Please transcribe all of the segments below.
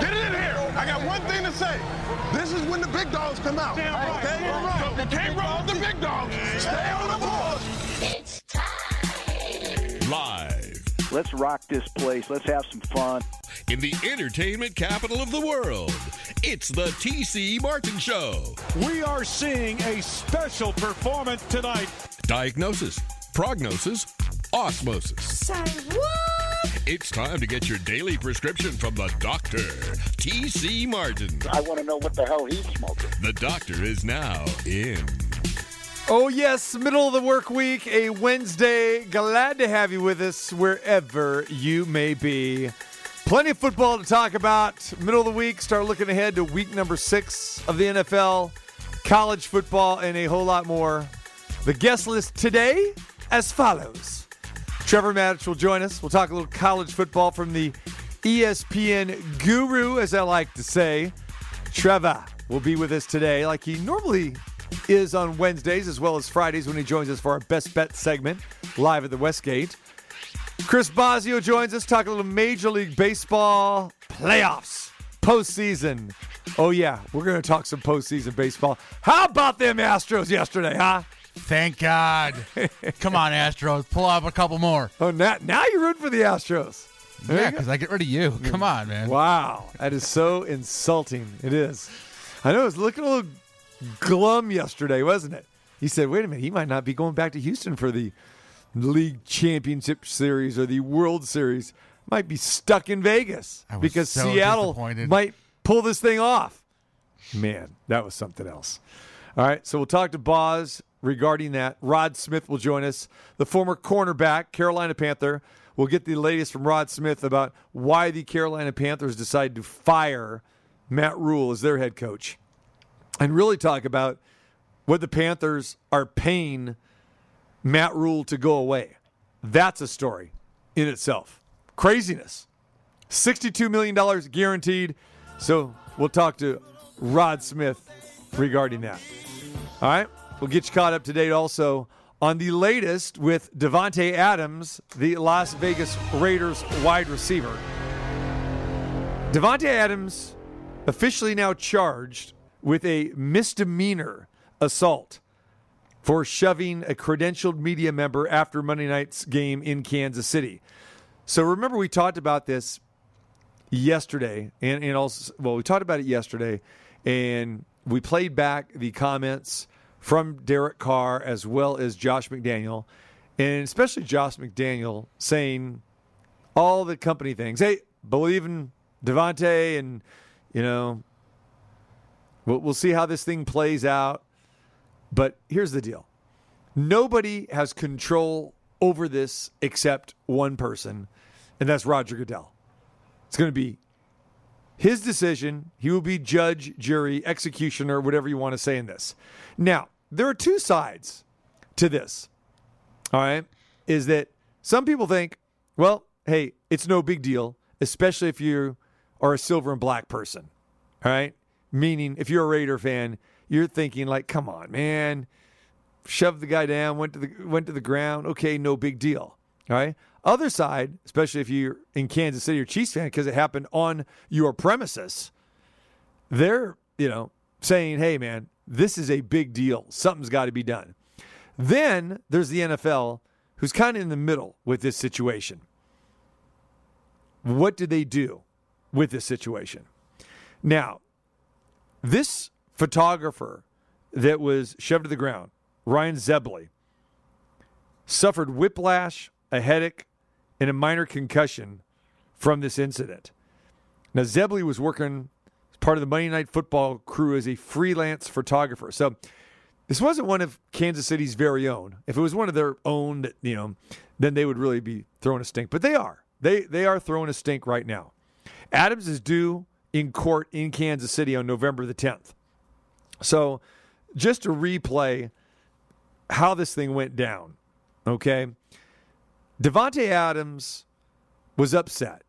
Get it in here. I got one thing to say. This is when the big dogs come out. Damn Okay? You can't roll with the big dogs. Stay on the board. It's time. Live Let's rock this place. Let's have some fun. in the entertainment capital of the world, it's the TC Martin Show. We are seeing a special performance tonight. Diagnosis, prognosis, osmosis. Say what? It's time to get your daily prescription from the doctor, TC Martin. I want to know what the hell he's smoking. The doctor is now in. Oh, yes, middle of the work week, a Wednesday. Glad to have you with us wherever you may be. Plenty of football to talk about. Middle of the week, start looking ahead to week number six of the NFL, college football, and a whole lot more. The guest list today as follows Trevor Matich will join us. We'll talk a little college football from the ESPN guru, as I like to say. Trevor will be with us today, like he normally is on Wednesdays as well as Fridays when he joins us for our best bet segment live at the Westgate. Chris Bosio joins us, talk a little Major League Baseball playoffs, postseason. Oh yeah, we're gonna talk some postseason baseball. How about them Astros yesterday, huh? Thank God. Come on, Astros. Pull up a couple more. Oh, now now you're rooting for the Astros. There Yeah, because I get rid of you. Come on, man. Wow, that is so insulting. It is. I know it was looking a little glum yesterday, wasn't it? He said, wait a minute, he might not be going back to Houston for the league championship series or the World Series. Might be stuck in Vegas because so Seattle might pull this thing off. Man, that was something else. All right, so we'll talk to Boz regarding that. Rod Smith will join us, the former cornerback, Carolina Panther. We'll get the latest from Rod Smith about why the Carolina Panthers decided to fire Matt Rhule as their head coach and really talk about what the Panthers are paying Matt Rhule to go away. That's a story in itself. Craziness. $62 million guaranteed. So we'll talk to Rod Smith regarding that. All right. We'll get you caught up to date also on the latest with Davante Adams, the Las Vegas Raiders wide receiver. Davante Adams officially now charged with a misdemeanor assault for shoving a credentialed media member after Monday night's game in Kansas City. So remember, we talked about this yesterday, and, and also, well, we talked about it yesterday, and we played back the comments from Derek Carr as well as Josh McDaniel, and especially Josh McDaniel saying all the company things. Hey, believe in Davante, and you know, we'll, we'll see how this thing plays out. But here's the deal: nobody has control over this except one person, and that's Roger Goodell. It's going to be his decision. He will be judge, jury, executioner, whatever you want to say in this. Now, there are two sides to this. All right. Is that some people think, well, hey, it's no big deal, especially if you are a silver and black person. All right. Meaning, if you're a Raider fan, you're thinking, like, come on, man. Shoved the guy down, went to the went to the ground. Okay, no big deal. All right. Other side, especially if you're in Kansas City or Chiefs fan, because it happened on your premises, they're, you know, saying, hey, man, this is a big deal. Something's got to be done. Then there's the NFL, who's kind of in the middle with this situation. What did they do with this situation? Now, this photographer that was shoved to the ground, Ryan Zebley, suffered whiplash, a headache, and a minor concussion from this incident. Now, Zebley was working as part of the Monday Night Football crew as a freelance photographer. So, this wasn't one of Kansas City's very own. If it was one of their own, you know, then they would really be throwing a stink. But they are. They they are throwing a stink right now. Adams is due in court in Kansas City on November the 10th. So, just to replay how this thing went down, okay? Davante Adams was upset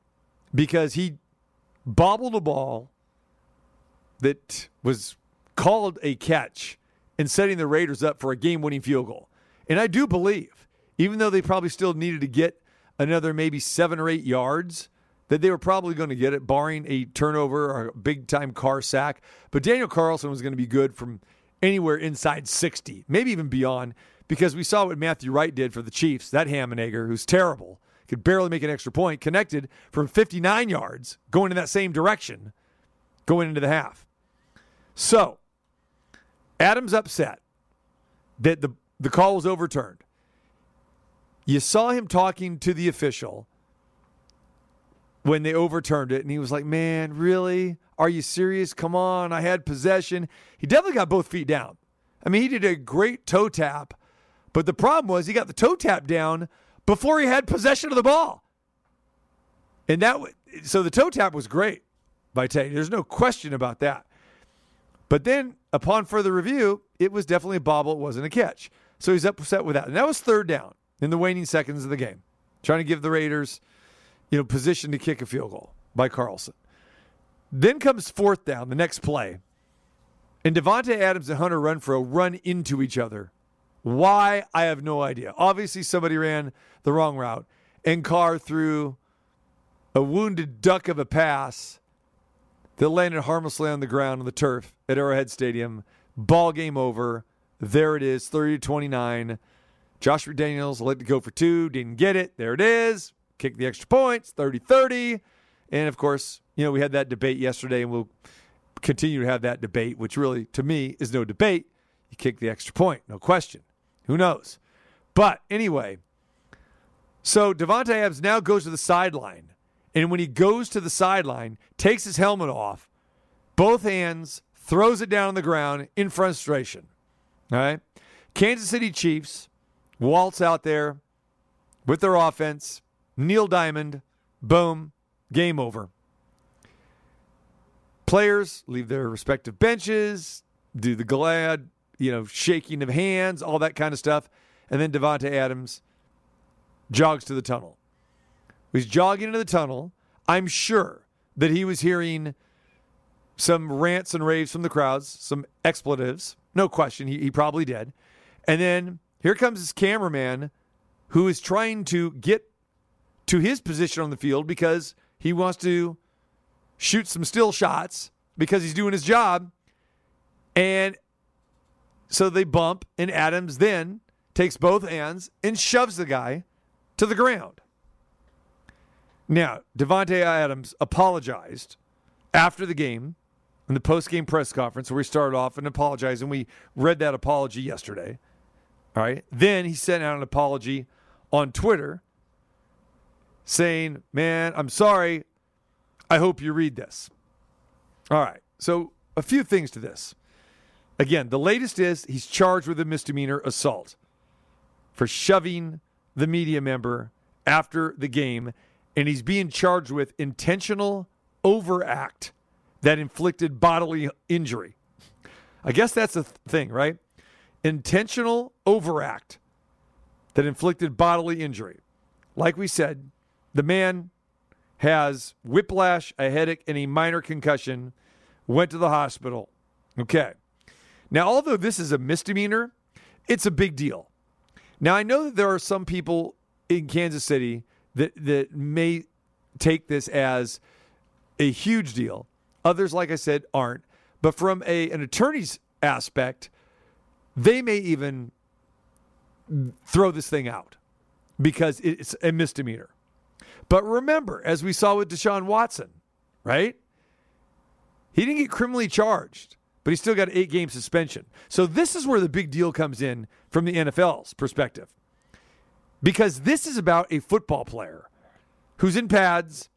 because he bobbled a ball that was called a catch and setting the Raiders up for a game winning field goal. And I do believe, even though they probably still needed to get another maybe seven or eight yards that they were probably going to get it, barring a turnover or a big time Carr sack. But Daniel Carlson was going to be good from anywhere inside 60, maybe even beyond, because we saw what Matthew Wright did for the Chiefs. That Hammenegger, who's terrible, could barely make an extra point, connected from 59 yards, going in that same direction, going into the half. So, Adams upset that the, the call was overturned. You saw him talking to the official when they overturned it, and he was like, Man, really? Are you serious? Come on. I had possession. He definitely got both feet down. I mean, he did a great toe tap, but the problem was he got the toe tap down before he had possession of the ball. And that, so the toe tap was great by Tay. There's no question about that. But then, upon further review, it was definitely a bobble. It wasn't a catch. So he's upset with that. And that was third down in the waning seconds of the game, trying to give the Raiders, you know, position to kick a field goal by Carlson. Then comes fourth down, the next play. And Davante Adams and Hunter Renfrow run into each other. Why? I have no idea. Obviously, somebody ran the wrong route, and Carr threw a wounded duck of a pass that landed harmlessly on the ground on the turf at Arrowhead Stadium. Ball game over. There it is, 30 to 29. Joshua Daniels let it go for two, didn't get it. There it is. Kick the extra points, 30 30. And of course, you know, we had that debate yesterday, and we'll continue to have that debate, which really, to me, is no debate. You kick the extra point, no question. Who knows? But anyway, so Davante Adams now goes to the sideline. And when he goes to the sideline, takes his helmet off, both hands, throws it down on the ground in frustration. All right. Kansas City Chiefs waltz out there with their offense. Neil Diamond, boom, game over. Players leave their respective benches, do the glad, you know, shaking of hands, all that kind of stuff. And then Davante Adams jogs to the tunnel. He's jogging into the tunnel. I'm sure that he was hearing some rants and raves from the crowds, some expletives. No question, he, he probably did. And then here comes this cameraman who is trying to get to his position on the field because he wants to shoot some still shots because he's doing his job. And so they bump, and Adams then takes both hands and shoves the guy to the ground. Now, Davante Adams apologized after the game in the post-game press conference where we started off and apologized, and we read that apology yesterday. All right. Then he sent out an apology on Twitter saying, Man, I'm sorry. I hope you read this. All right. So, a few things to this. Again, the latest is he's charged with a misdemeanor assault for shoving the media member after the game, and he's being charged with intentional overact that inflicted bodily injury. I guess that's the th- thing, right? Intentional overact that inflicted bodily injury. Like we said, the man has whiplash, a headache, and a minor concussion, went to the hospital. Okay. Now, although this is a misdemeanor, it's a big deal. Now, I know that there are some people in Kansas City that, that may take this as a huge deal. Others, like I said, aren't. But from a, an attorney's aspect, they may even throw this thing out because it's a misdemeanor. But remember, as we saw with Deshaun Watson, right? He didn't get criminally charged, but he still got an eight game suspension. So this is where the big deal comes in from the NFL's perspective. Because this is about a football player who's in pads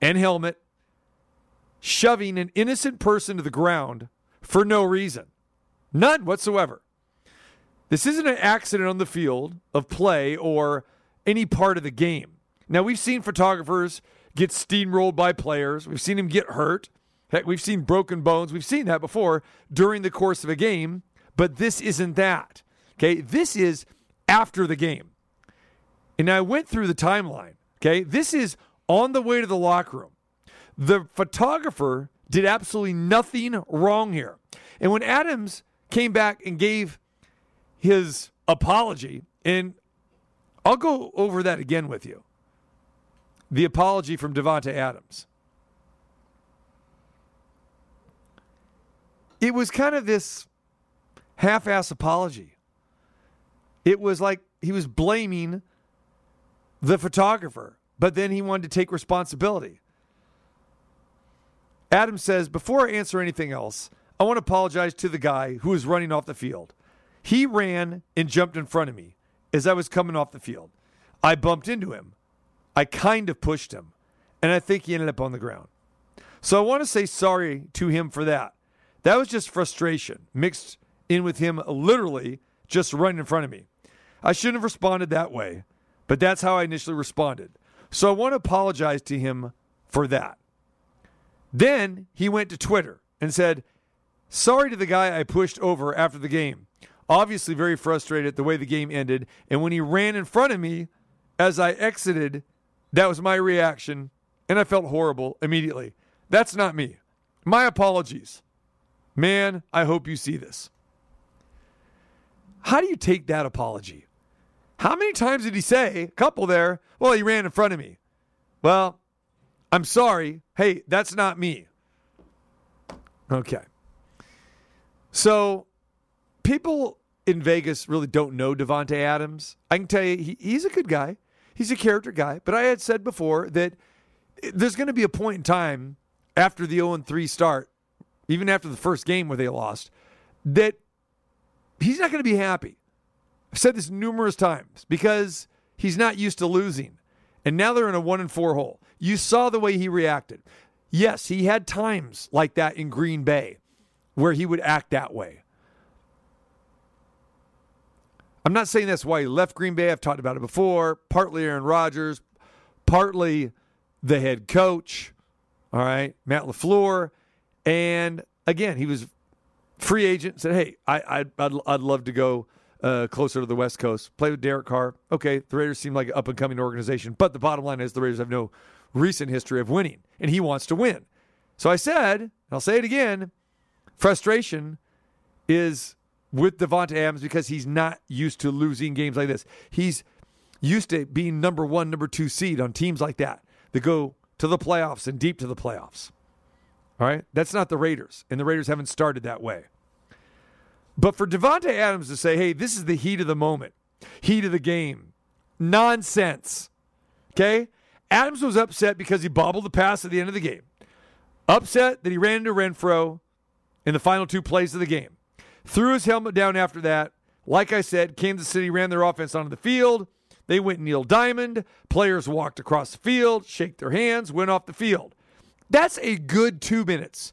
and helmet shoving an innocent person to the ground for no reason. None whatsoever. This isn't an accident on the field of play or any part of the game. Now, we've seen photographers get steamrolled by players, we've seen him get hurt. Heck, we've seen broken bones. We've seen that before during the course of a game, but this isn't that. Okay, this is after the game. And I went through the timeline. Okay, this is on the way to the locker room. The photographer did absolutely nothing wrong here. And when Adams came back and gave his apology, and I'll go over that again with you. the apology from Davante Adams. It was kind of this half ass apology. It was like he was blaming the photographer, but then he wanted to take responsibility. Adam says, Before I answer anything else, I want to apologize to the guy who was running off the field. He ran and jumped in front of me as I was coming off the field. I bumped into him. I kind of pushed him, and I think he ended up on the ground. So I want to say sorry to him for that. That was just frustration mixed in with him literally just running in front of me. I shouldn't have responded that way, but that's how I initially responded. So I want to apologize to him for that. Then he went to Twitter and said, Sorry to the guy I pushed over after the game. Obviously, very frustrated at the way the game ended. And when he ran in front of me as I exited, that was my reaction. And I felt horrible immediately. That's not me. My apologies. Man, I hope you see this. How do you take that apology? How many times did he say, a couple there, well, he ran in front of me? Well, I'm sorry. Hey, that's not me. Okay. So people in Vegas really don't know Davante Adams. I can tell you he, he's a good guy. He's a character guy. But I had said before that there's going to be a point in time after the 0 3 start, even after the first game where they lost, that he's not going to be happy. I've said this numerous times because he's not used to losing. And now they're in a one and four hole. You saw the way he reacted. Yes, he had times like that in Green Bay where he would act that way. I'm not saying that's why he left Green Bay. I've talked about it before. Partly Aaron Rodgers, partly the head coach, all right, Matt LaFleur. And again, he was free agent, said, hey, I, I'd, I'd, I'd love to go uh, closer to the West Coast, play with Derek Carr. Okay, the Raiders seem like an up and coming organization, but the bottom line is the Raiders have no recent history of winning, and he wants to win. So I said, and I'll say it again frustration is with Davante Adams because he's not used to losing games like this. He's used to being number one, number two seed on teams like that that go to the playoffs and deep to the playoffs. All right? That's not the Raiders, and the Raiders haven't started that way. But for Davante Adams to say, hey, this is the heat of the moment, heat of the game, nonsense. Okay? Adams was upset because he bobbled the pass at the end of the game. Upset that he ran into Renfrow in the final two plays of the game. Threw his helmet down after that. Like I said, Kansas City ran their offense onto the field. They went Neil Diamond. Players walked across the field, shake their hands, went off the field. That's a good two minutes.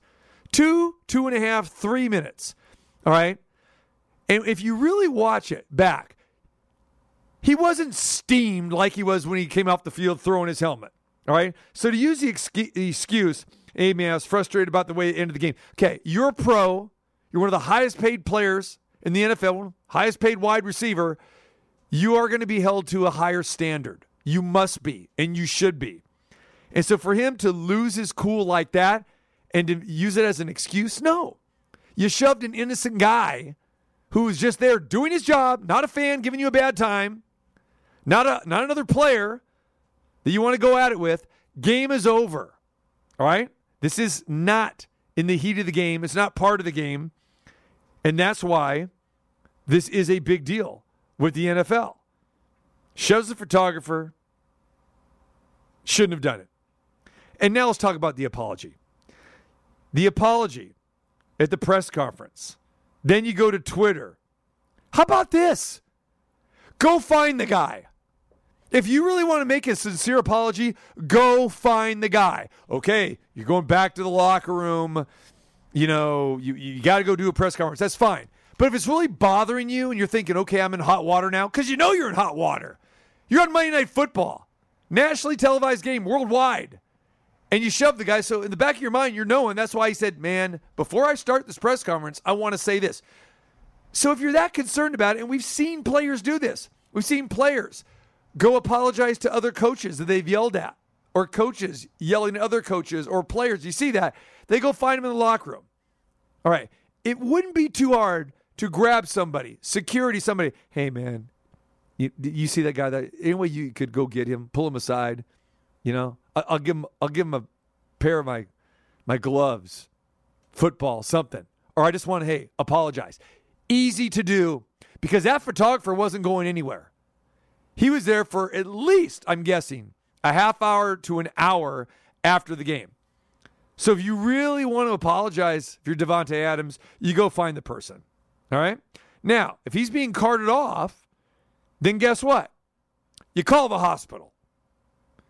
Two, two and a half, three minutes. All right. And if you really watch it back, he wasn't steamed like he was when he came off the field throwing his helmet. All right. So to use the excuse, hey man, I was frustrated about the way it ended the game. Okay, you're a pro. You're one of the highest paid players in the NFL, highest paid wide receiver. You are going to be held to a higher standard. You must be, and you should be. And so for him to lose his cool like that and to use it as an excuse, no. You shoved an innocent guy who was just there doing his job, not a fan giving you a bad time, not a not another player that you want to go at it with. Game is over. All right? This is not in the heat of the game. It's not part of the game. And that's why this is a big deal with the NFL. Shows the photographer, shouldn't have done it. And now let's talk about the apology. The apology at the press conference. Then you go to Twitter. How about this? Go find the guy. If you really want to make a sincere apology, go find the guy. Okay, you're going back to the locker room. You know, you, you got to go do a press conference. That's fine. But if it's really bothering you and you're thinking, okay, I'm in hot water now, because you know you're in hot water. You're on Monday Night Football, nationally televised game worldwide, and you shove the guy. So in the back of your mind, you're knowing that's why he said, man, before I start this press conference, I want to say this. So if you're that concerned about it, and we've seen players do this, we've seen players Go apologize to other coaches that they've yelled at, or coaches yelling at other coaches, or players. You see that? They go find them in the locker room. All right. It wouldn't be too hard to grab somebody, security, somebody. Hey, man, you, you see that guy? That anyway, you could go get him, pull him aside. You know, I'll give him. I'll give him a pair of my my gloves, football, something. Or I just want to hey apologize. Easy to do because that photographer wasn't going anywhere. He was there for at least, I'm guessing, a half hour to an hour after the game. So if you really want to apologize, if you're Davante Adams, you go find the person. All right. Now, if he's being carted off, then guess what? You call the hospital.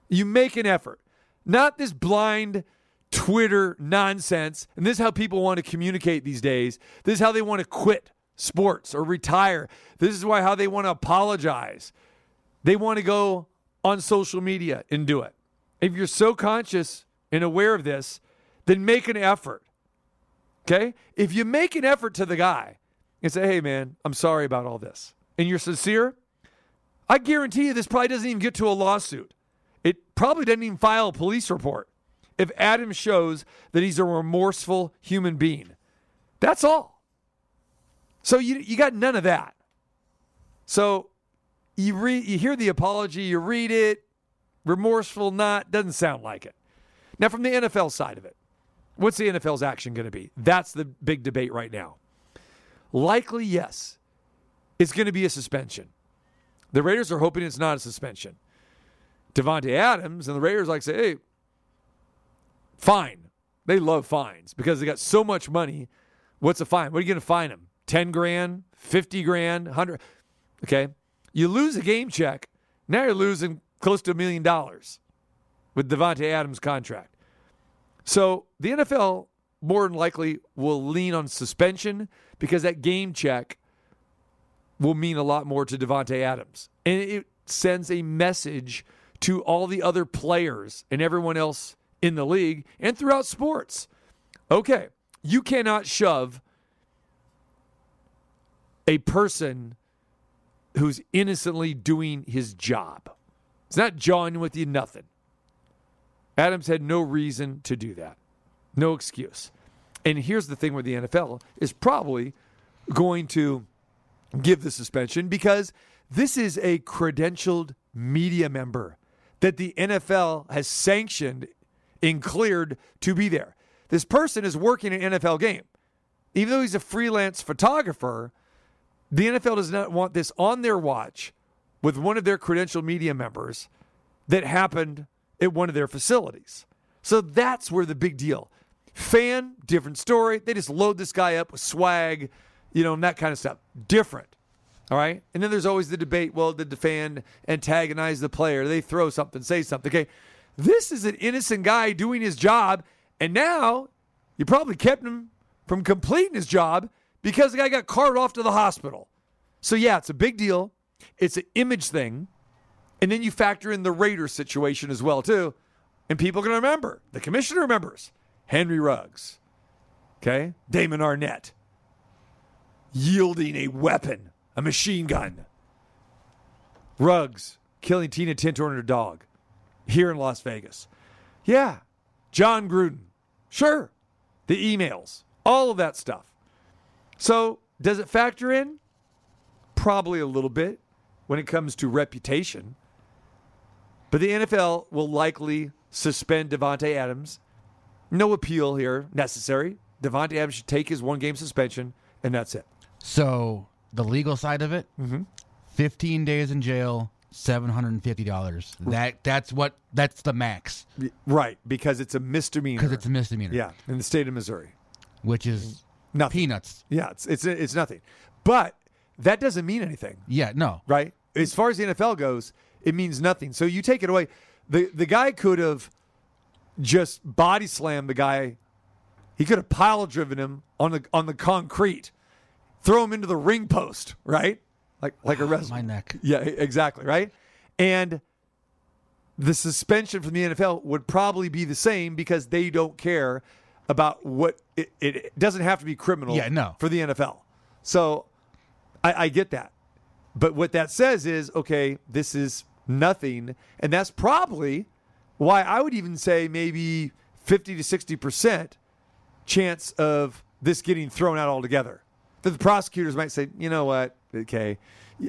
You make an effort. Not this blind Twitter nonsense. And this is how people want to communicate these days. This is how they want to quit sports or retire. This is why how they want to apologize. They want to go on social media and do it. If you're so conscious and aware of this, then make an effort. Okay? If you make an effort to the guy and say, hey, man, I'm sorry about all this, and you're sincere, I guarantee you this probably doesn't even get to a lawsuit. It probably doesn't even file a police report if Adam shows that he's a remorseful human being. That's all. So you, you got none of that. So you read, you hear the apology, you read it, remorseful, not, doesn't sound like it. Now, from the NFL side of it, what's the NFL's action going to be? That's the big debate right now. Likely, yes, it's going to be a suspension. The Raiders are hoping it's not a suspension. Davante Adams and the Raiders like say, hey, fine. They love fines because they got so much money. What's a fine? What are you going to fine them? 10 grand, 50 grand, 100. Okay. You lose a game check. Now you're losing close to a million dollars with Davante Adams' contract. So the NFL more than likely will lean on suspension because that game check will mean a lot more to Davante Adams. And it sends a message to all the other players and everyone else in the league and throughout sports. Okay, you cannot shove a person who's innocently doing his job. It's not jawing with you, nothing. Adams had no reason to do that, no excuse. And here's the thing where the NFL is probably going to give the suspension because this is a credentialed media member that the NFL has sanctioned and cleared to be there. This person is working an NFL game. Even though he's a freelance photographer, the NFL does not want this on their watch with one of their credentialed media members that happened at one of their facilities. So that's where the big deal. Fan, different story. They just load this guy up with swag, you know, and that kind of stuff. Different. All right. And then there's always the debate well, did the fan antagonize the player? They throw something, say something. Okay. This is an innocent guy doing his job. And now you probably kept him from completing his job because the guy got carted off to the hospital. So, yeah, it's a big deal. It's an image thing. And then you factor in the Raiders situation as well, too. And people can remember. The commissioner remembers Henry Ruggs, okay? Damon Arnette yielding a weapon, a machine gun. Ruggs killing Tina Tintor and her dog here in Las Vegas. Yeah. John Gruden. Sure. The emails, all of that stuff. So, does it factor in? Probably a little bit when it comes to reputation. But the NFL will likely suspend Davante Adams. No appeal here necessary. Davante Adams should take his one game suspension, and that's it. So the legal side of it, Mm-hmm. 15 days in jail, seven hundred and fifty dollars. That that's what that's the max Right, because it's a misdemeanor. because it's a misdemeanor. yeah, in the state of Missouri. which is Nothing. peanuts. Yeah, it's it's it's nothing. But that doesn't mean anything, Yeah, no. right? As far as the NFL goes, it means nothing. So you take it away. The the guy could have just body slammed the guy. He could have pile driven him on the on the concrete, throw him into the ring post, right? Like like a ah, wrestler. My neck. Yeah, exactly, right? And the suspension from the NFL would probably be the same because they don't care about what it, it doesn't have to be criminal Yeah, no. for the NFL. So I, I get that. But what that says is, okay, this is nothing. And that's probably why I would even say maybe 50 to 60% chance of this getting thrown out altogether. That the prosecutors might say, you know what? Okay,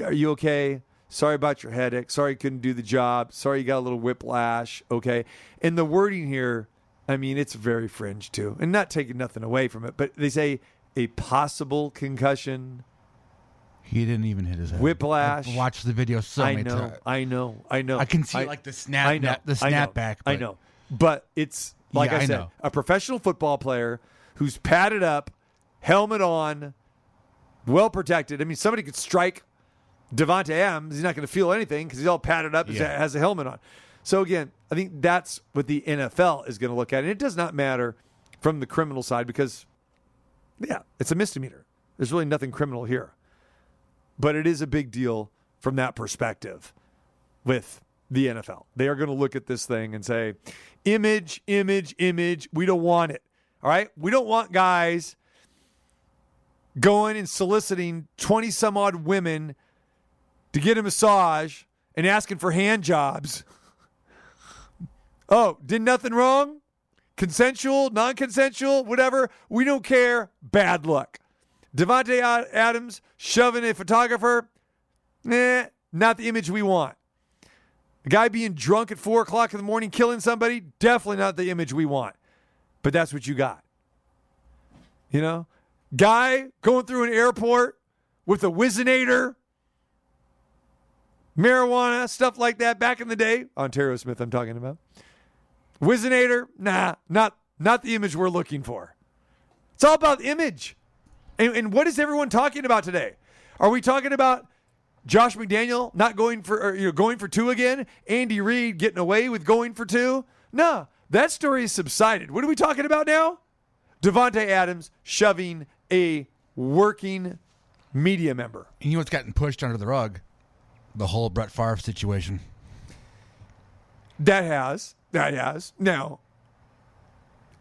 are you okay? Sorry about your headache. Sorry you couldn't do the job. Sorry you got a little whiplash. Okay. And the wording here, I mean, it's very fringe too. And not taking nothing away from it, but they say a possible concussion, He didn't even hit his head. Whiplash. I've watched the video so I many know, times. I know, I know. I can see, like, the snap- I know, the I snapback, I but- know, but it's like Yeah, I I said, know. a professional football player who's padded up, helmet on, well protected. I mean, somebody could strike Davante Adams. He's not going to feel anything because he's all padded up. He Yeah. has a helmet on. So again, I think that's what the NFL is going to look at, and it does not matter from the criminal side because, yeah, it's a misdemeanor. There's really nothing criminal here but it is a big deal from that perspective with the NFL. They are going to look at this thing and say, image, image, image. We don't want it. All right. We don't want guys going and soliciting 20 some odd women to get a massage and asking for hand jobs. Oh, did nothing wrong? Consensual, non consensual, whatever. We don't care. Bad luck. Davante Adams shoving a photographer, nah, not the image we want. A guy being drunk at four o'clock in the morning, killing somebody, definitely not the image we want. But that's what you got. You know, guy going through an airport with a Whizzinator, marijuana, stuff like that. Back in the day, Onterrio Smith, I'm talking about. Whizzinator, nah, not not the image we're looking for. It's all about image. And, and what is everyone talking about today? Are we talking about Josh McDaniel not going for or, you know going for two again? Andy Reid getting away with going for two? No, that story has subsided. What are we talking about now? Davante Adams shoving a working media member. And you know what's gotten pushed under the rug? The whole Brett Favre situation. That has that has now.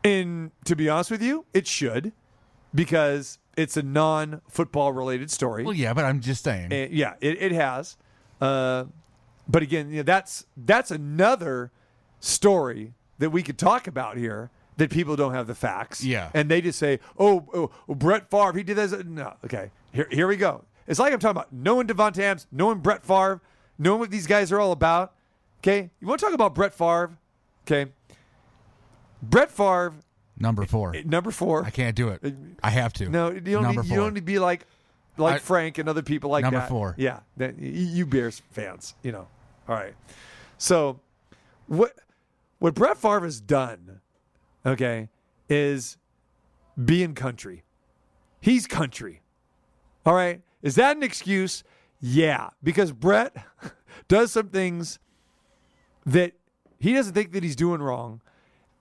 And to be honest with you, it should because it's a non-football related story. Well, yeah, but I'm just saying. And yeah, it, it has. Uh, but again, you know, that's that's another story that we could talk about here that people don't have the facts. Yeah. And they just say, oh, oh, oh, Brett Favre, he did this. No. Okay. Here, here we go. It's like I'm talking about knowing Davante Adams, knowing Brett Favre, knowing what these guys are all about. Okay. You want to talk about Brett Favre? Okay. Brett Favre, Number four. number four. I can't do it. Uh, I have to. No, you don't. Number Need, four. you don't need to be like, like I- Frank and other people like Number that. four. Yeah, that, you, you Bears fans, you know. All right. So, what what Brett Favre has done, okay, is being country. He's country. All right. Is that an excuse? Yeah, because Brett does some things that he doesn't think that he's doing wrong,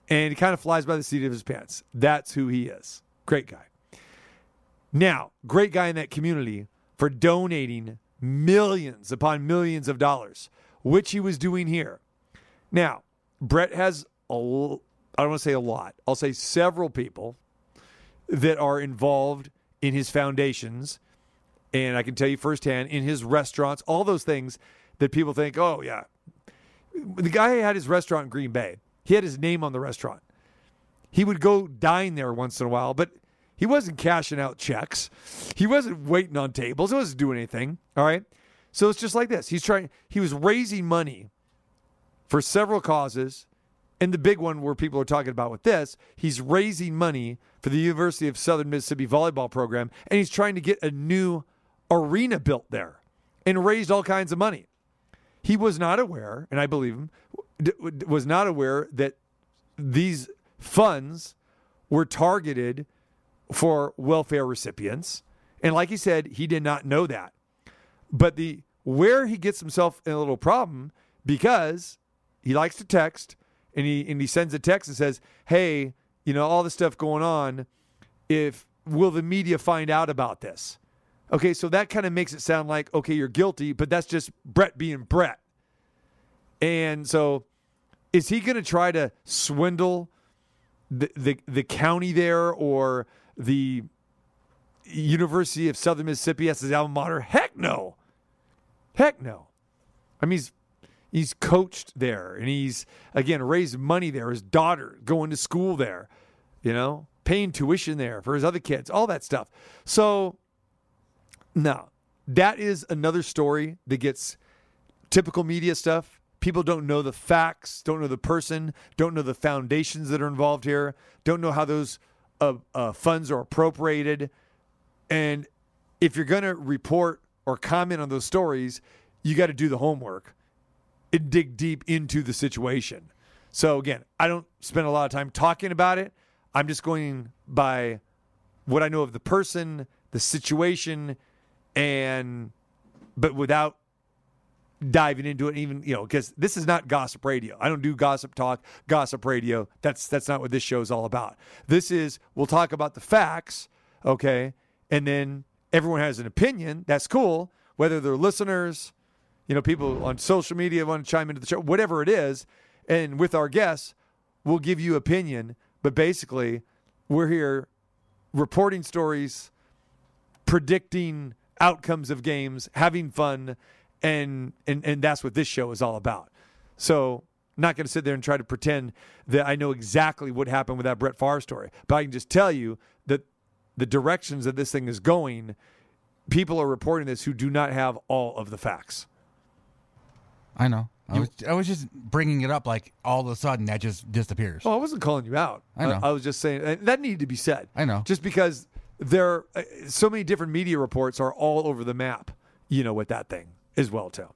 and he kind of flies by the seat of his pants. That's who he is. Great guy. Now, great guy in that community for donating millions upon millions of dollars, which he was doing here. Now, Brett has a I don't want to say a lot. I'll say several people that are involved in his foundations and I can tell you firsthand in his restaurants, all those things that people think, "Oh, yeah, the guy had his restaurant in Green Bay. He had his name on the restaurant. He would go dine there once in a while, but he wasn't cashing out checks. He wasn't waiting on tables. He wasn't doing anything. All right. So it's just like this. He's trying, he was raising money for several causes. And the big one where people are talking about with this, he's raising money for the University of Southern Mississippi volleyball program, and he's trying to get a new arena built there and raised all kinds of money. He was not aware, and I believe him, was not aware that these funds were targeted for welfare recipients. And like he said, he did not know that. But the where he gets himself in a little problem because he likes to text and he and he sends a text and says, "Hey, you know all this stuff going on. If will the media find out about this?" Okay, so that kind of makes it sound like okay, you're guilty, but that's just Brett being Brett. And so, is he going to try to swindle the, the the county there or the University of Southern Mississippi as his alma mater? Heck no. Heck no. I mean, he's he's coached there, and he's again raised money there. His daughter going to school there, you know, paying tuition there for his other kids, all that stuff. So, no, that is another story that gets typical media stuff. People don't know the facts, don't know the person, don't know the foundations that are involved here, don't know how those uh, uh, funds are appropriated. And if you're going to report or comment on those stories, you got to do the homework dig deep into the situation. So, again, I don't spend a lot of time talking about it. I'm just going by what I know of the person, the situation, and but without diving into it even you know because this is not gossip radio. I don't do gossip talk gossip radio. That's that's not what this show is all about. This is we'll talk about the facts okay? And then everyone has an opinion. That's cool. Whether they're listeners you know people on social media want to chime into the show whatever it is and with our guests we'll give you opinion but basically we're here reporting stories predicting outcomes of games, having fun, and and and that's what this show is all about. So, not going to sit there and try to pretend that I know exactly what happened with that Brett Favre story, but I can just tell you that the directions that this thing is going, people are reporting this who do not have all of the facts. I know. I was, I was just bringing it up like all of a sudden that just disappears. Well, I wasn't calling you out. I know. I, was just saying and that needed to be said. I know. Just because there, uh, so many different media reports are all over the map. You know, with that thing as well too.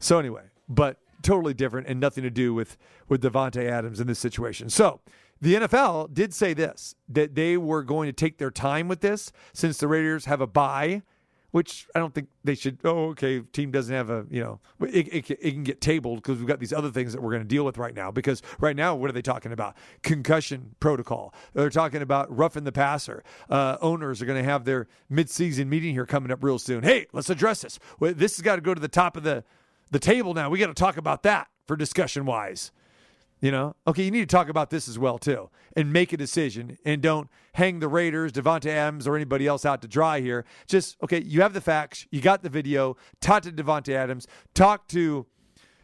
So anyway, but totally different and nothing to do with with Davante Adams in this situation. So the NFL did say this that they were going to take their time with this since the Raiders have a bye which I don't think they should. Oh, okay, team doesn't have a, you know, it, it, it can get tabled because we've got these other things that we're going to deal with right now. Because right now, what are they talking about? Concussion protocol. They're talking about roughing the passer. Uh, owners are going to have their midseason meeting here coming up real soon. Hey, let's address this. This has got to go to the top of the the table now. We got to talk about that for discussion wise. You know, okay, you need to talk about this as well too, and make a decision, and don't hang the Raiders, Davante Adams, or anybody else out to dry here. Just okay, you have the facts, you got the video. Talk to Davante Adams, talk to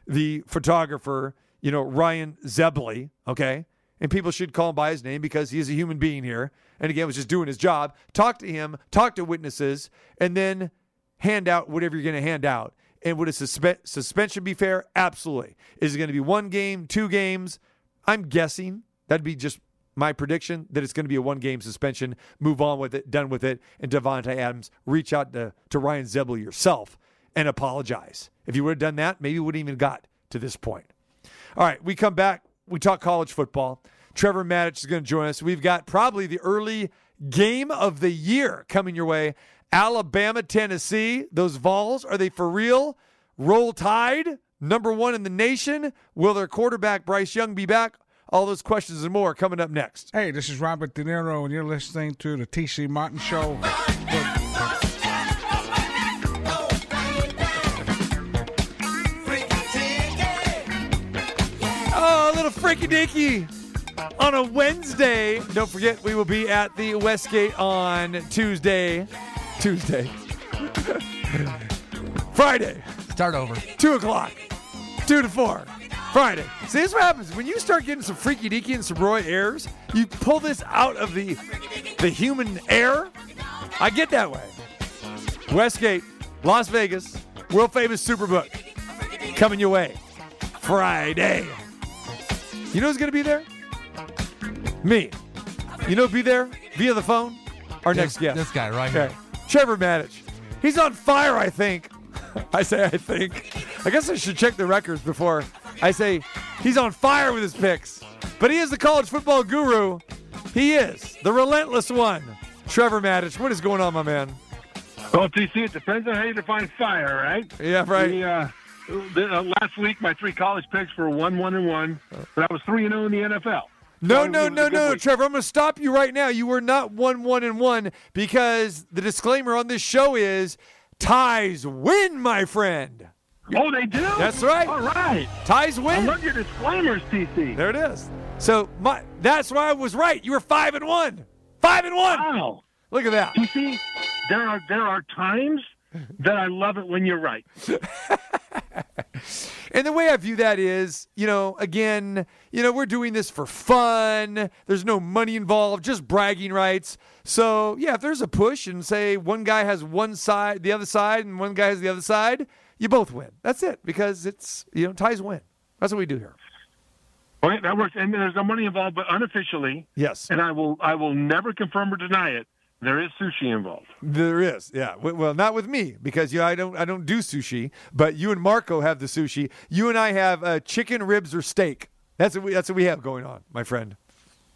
the photographer, you know Ryan Zebley, okay, and people should call him by his name because he is a human being here, and again was just doing his job. Talk to him, talk to witnesses, and then hand out whatever you're going to hand out. And would a suspe- suspension be fair? Absolutely. Is it going to be one game, two games? I'm guessing that'd be just my prediction that it's going to be a one game suspension. Move on with it, done with it. And Davante Adams, reach out to, to Ryan Zebley yourself and apologize. If you would have done that, maybe we wouldn't even got to this point. All right, we come back. We talk college football. Trevor Matich is going to join us. We've got probably the early game of the year coming your way. Alabama, Tennessee. Those Vols, are they for real? Roll Tide, number one in the nation. Will their quarterback, Bryce Young, be back? All those questions and more coming up next. Hey, this is Robert De Niro, and you're listening to the TC Martin Show. Oh, a little freaky dicky on a Wednesday. Don't forget, we will be at the Westgate on Tuesday. Tuesday. Friday, Start over. 2 o'clock. 2 to 4. Friday. See, this is what happens. When you start getting some freaky deaky and some Roy airs, you pull this out of the the human air. I get that way. Westgate, Las Vegas, world famous Superbook. Coming your way. Friday. You know who's going to be there? Me. You know be there via the phone? Our next This- guest. This guy right Okay. here. Trevor Matich. He's on fire, I think. I say I think. I guess I should check the records before I say he's on fire with his picks. But he is the college football guru. He is the relentless one. Trevor Matich. What is going on, my man? Well, TC, it depends on how you define fire, right? Yeah, right. The, uh, the, uh, last week, my three college picks were one, one, and one, but I was three and zero in the NFL. No, no, no, no, week. Trevor. I'm going to stop you right now. You were not one, one, and one because the disclaimer on this show is ties win, my friend. Oh, they do. That's right. All right. Ties win. I love your disclaimers, TC. There it is. So my that's why I was right. You were five and one. Five and one. Wow. Look at that. TC, there are there are times that I love it when you're right. And the way I view that is, you know, again, you know, we're doing this for fun. There's no money involved, just bragging rights. So, yeah, if there's a push and say one guy has one side, the other side, and one guy has the other side, you both win. That's it because it's you know ties win. That's what we do here. Okay, that works. And there's no money involved, but unofficially, Yes, and I will I will never confirm or deny it. There is sushi involved. there is. Yeah, well, not with me because you I don't I don't do sushi, but you and Marco have the sushi. You and I have uh, chicken ribs or steak. That's what we, that's what we have going on, my friend.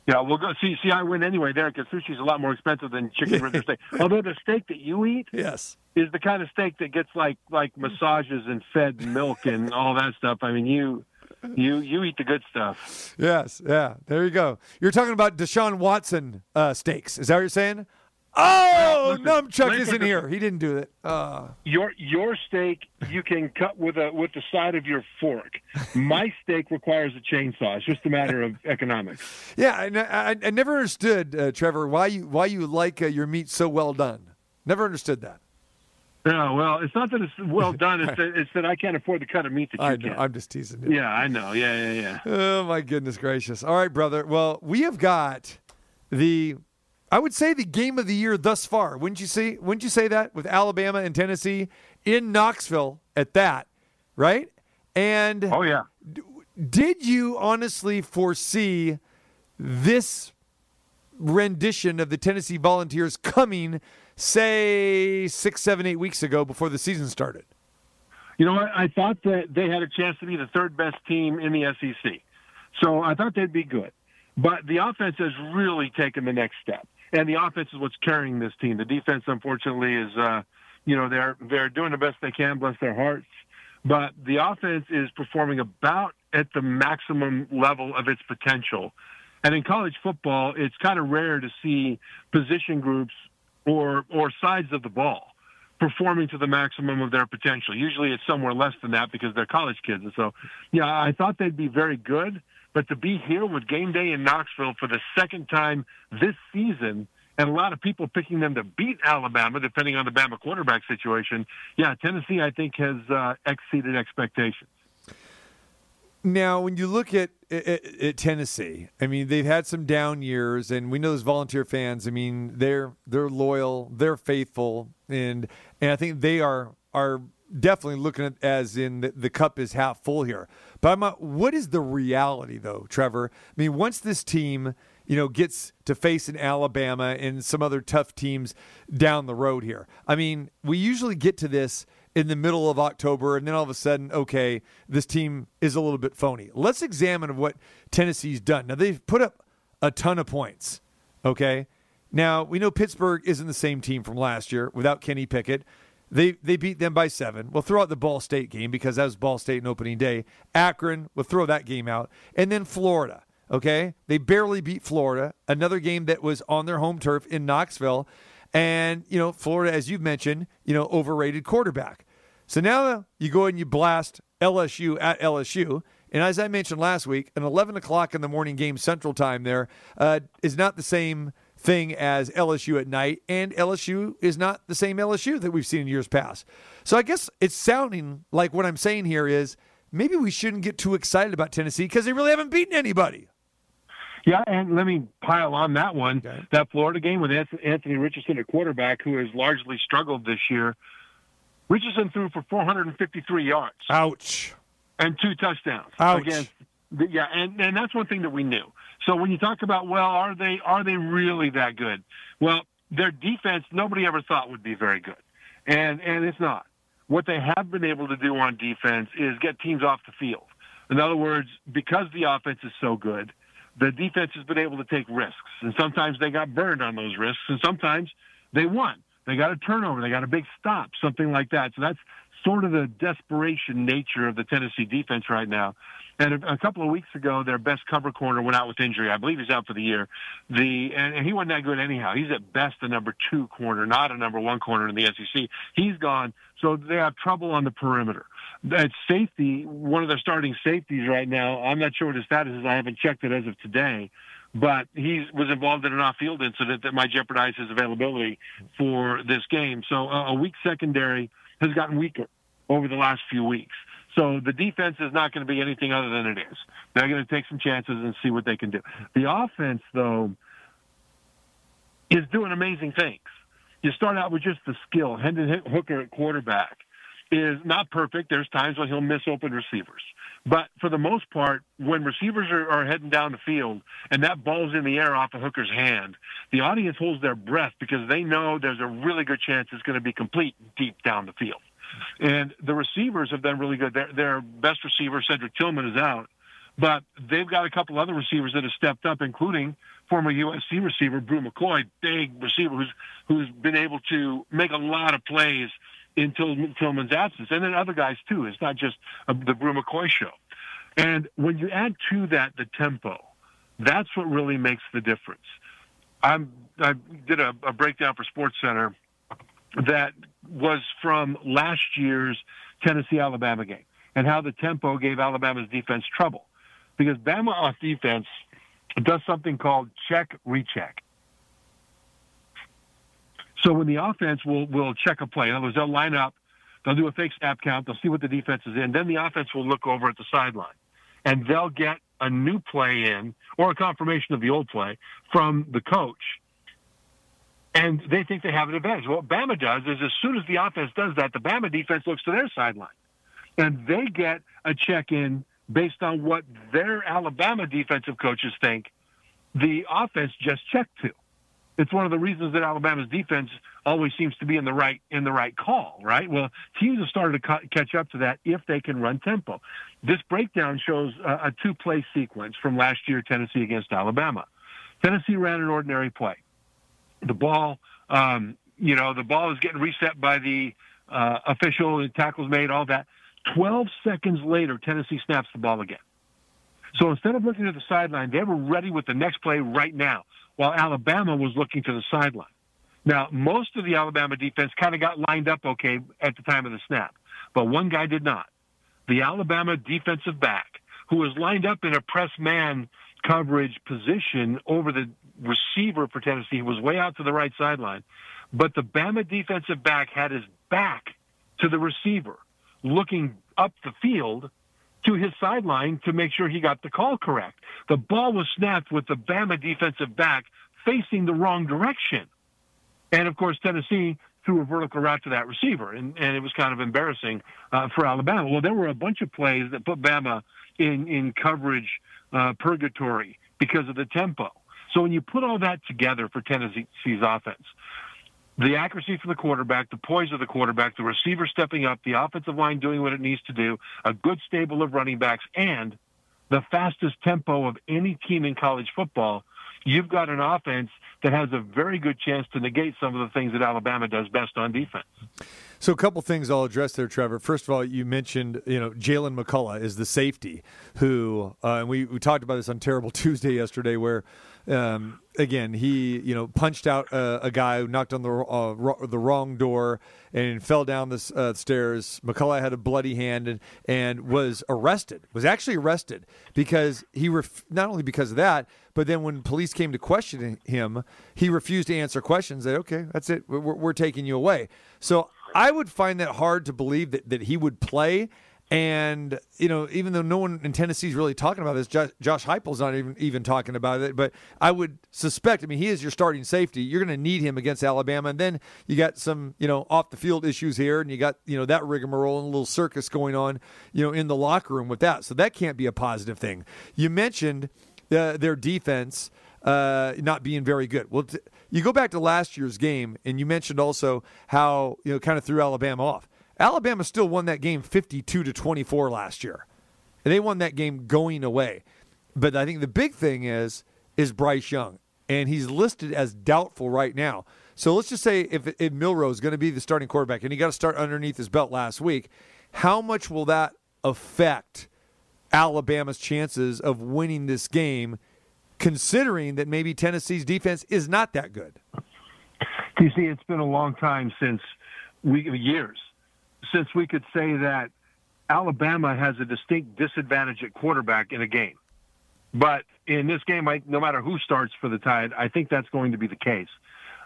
Yeah, we'll go see. See, I win anyway there because sushi's a lot more expensive than chicken ribs or steak. Although the steak that you eat Yes. is the kind of steak that gets like like massages and fed milk and all that stuff. I mean, you you you eat the good stuff. Yes, yeah. There you go. You're talking about Deshaun Watson uh, steaks. Is that what you're saying? Oh, listen, Numchuck isn't here. He didn't do it. Uh, Your your steak you can cut with a with the side of your fork. My steak requires a chainsaw. It's just a matter of economics. yeah, and I, I, I never understood, uh, Trevor, why you why you like uh, your meat so well done. Never understood that. No, well, it's not that it's well done. It's that, it's that I can't afford the cut of meat that you I know. can. I'm just teasing you. yeah, I know. Yeah, yeah, yeah. Oh my goodness gracious! All right, brother. Well, we have got the, I would say the game of the year thus far. Wouldn't you see? Wouldn't you say that with Alabama and Tennessee in Knoxville at that, right? And Oh yeah. did you honestly foresee this rendition of the Tennessee Volunteers coming, say six, seven, eight weeks ago before the season started? You know what? I thought that they had a chance to be the third best team in the SEC. So I thought they'd be good. But the offense has really taken the next step. And the offense is what's carrying this team. The defense, unfortunately, is, uh, you know, they're, they're doing the best they can, bless their hearts. But the offense is performing about at the maximum level of its potential. And in college football, it's kind of rare to see position groups or, or sides of the ball performing to the maximum of their potential. Usually it's somewhere less than that because they're college kids. And so, yeah, I thought they'd be very good, but to be here with game day in Knoxville for the second time this season and a lot of people picking them to beat Alabama, depending on the Bama quarterback situation. Yeah, Tennessee, I think, has uh, exceeded expectations. Now, when you look at, at, at Tennessee, I mean, they've had some down years, and we know those volunteer fans. I mean, they're they're loyal, they're faithful, and and I think they are are definitely looking at as in the, the cup is half full here. But I'm what is the reality though, Trevor? I mean, once this team you know gets to face an Alabama and some other tough teams down the road here, I mean, we usually get to this in the middle of October, and then all of a sudden, okay, this team is a little bit phony. Let's examine what Tennessee's done. Now they've put up a ton of points. Okay, now we know Pittsburgh isn't the same team from last year without Kenny Pickett. They they beat them by seven. We'll throw out the Ball State game because that was Ball State in opening day. Akron, we'll throw that game out, and then Florida. Okay, they barely beat Florida. Another game that was on their home turf in Knoxville, and you know Florida, as you've mentioned, you know overrated quarterback. So now you go and you blast LSU at LSU. And as I mentioned last week, an 11 o'clock in the morning game Central Time there uh, is not the same thing as LSU at night, and LSU is not the same LSU that we've seen in years past. So I guess it's sounding like what I'm saying here is maybe we shouldn't get too excited about Tennessee because they really haven't beaten anybody. Yeah, and let me pile on that one. Okay. That Florida game with Anthony Richardson at quarterback, who has largely struggled this year. Richardson threw for 453 yards Ouch. and two touchdowns Ouch. against. The, yeah, and and that's one thing that we knew. So when you talk about, well, are they are they really that good? Well, their defense nobody ever thought would be very good, and and it's not. What they have been able to do on defense is get teams off the field. In other words, because the offense is so good, the defense has been able to take risks, and sometimes they got burned on those risks, and sometimes they won. They got a turnover, they got a big stop, something like that. So that's sort of the desperation nature of the Tennessee defense right now. And a, a couple of weeks ago, their best cover corner went out with injury. I believe he's out for the year. The and, and he wasn't that good anyhow. He's at best a number two corner, not a number one corner in the SEC. He's gone, so they have trouble on the perimeter. At safety, one of their starting safeties right now. I'm not sure what his status is. I haven't checked it as of today but he was involved in an off-field incident that might jeopardize his availability for this game. So uh, a weak secondary has gotten weaker over the last few weeks. So the defense is not going to be anything other than it is. They're going to take some chances and see what they can do. The offense, though, is doing amazing things. You start out with just the skill. Hendon Hooker at quarterback is not perfect. There's times when he'll miss open receivers. But for the most part, when receivers are, are heading down the field and that ball's in the air off of hooker's hand, the audience holds their breath because they know there's a really good chance it's going to be complete deep down the field. And the receivers have been really good. Their, their best receiver, Cedric Tillman, is out. But they've got a couple other receivers that have stepped up, including former USC receiver Bru McCoy, big receiver who's who's been able to make a lot of plays in Tillman's absence, and then other guys too. It's not just uh, the Bru McCoy show. And when you add to that the tempo, that's what really makes the difference. I'm, I did a, a breakdown for Sports Center that was from last year's Tennessee Alabama game and how the tempo gave Alabama's defense trouble because Bama off defense does something called check recheck. So when the offense will will check a play, in other words, they'll line up, they'll do a fake snap count, they'll see what the defense is in, then the offense will look over at the sideline, and they'll get a new play in or a confirmation of the old play from the coach, and they think they have an advantage. What Bama does is as soon as the offense does that, the Bama defense looks to their sideline, and they get a check in based on what their Alabama defensive coaches think the offense just checked to it's one of the reasons that Alabama's defense always seems to be in the right in the right call, right? Well, teams have started to ca- catch up to that if they can run tempo. This breakdown shows a, a two-play sequence from last year Tennessee against Alabama. Tennessee ran an ordinary play. The ball, um, you know, the ball is getting reset by the uh, official. The tackles made, all that. Twelve seconds later, Tennessee snaps the ball again. So instead of looking at the sideline, they were ready with the next play right now while Alabama was looking to the sideline. Now, most of the Alabama defense kind of got lined up okay at the time of the snap, but one guy did not. The Alabama defensive back, who was lined up in a press man coverage position over the receiver for Tennessee, He was way out to the right sideline, but the Bama defensive back had his back to the receiver, looking up the field to his sideline to make sure he got the call correct. The ball was snapped with the Bama defensive back facing the wrong direction. And of course, Tennessee threw a vertical route to that receiver, and, and it was kind of embarrassing uh, for Alabama. Well, there were a bunch of plays that put Bama in, in coverage uh, purgatory because of the tempo. So when you put all that together for Tennessee's offense, the accuracy from the quarterback, the poise of the quarterback, the receiver stepping up, the offensive line doing what it needs to do, a good stable of running backs, and the fastest tempo of any team in college football, you've got an offense that has a very good chance to negate some of the things that Alabama does best on defense. So, a couple things I'll address there, Trevor. First of all, you mentioned you know Jaylen McCollough is the safety who, uh, and we, we talked about this on Terrible Tuesday yesterday, where um, again, he you know punched out a, guy who knocked on the uh, the wrong door and fell down the uh, stairs. McCollough had a bloody hand and, and was arrested. Was actually arrested because he ref- not only because of that, but then when police came to question him, he refused to answer questions. Said, "Okay, that's it. We're, we're taking you away." So I would find that hard to believe that, that he would play and you know, even though no one in Tennessee is really talking about this, Josh, Josh Heupel's not even even talking about it. But I would suspect. I mean, he is your starting safety. You're going to need him against Alabama, and then you got some you know off the field issues here, and you got you know that rigmarole and a little circus going on, you know, in the locker room with that. So that can't be a positive thing. You mentioned uh, their defense uh, not being very good. Well, t- you go back to last year's game, and you mentioned also how you know kind of threw Alabama off. Alabama still won that game 52 to 24 last year. And they won that game going away. But I think the big thing is is Bryce Young, and he's listed as doubtful right now. So let's just say if, if Milroe is going to be the starting quarterback, and he got to start underneath his belt last week, how much will that affect Alabama's chances of winning this game, considering that maybe Tennessee's defense is not that good? You see, it's been a long time since we years since we could say that Alabama has a distinct disadvantage at quarterback in a game. But in this game, I, no matter who starts for the Tide, I think that's going to be the case.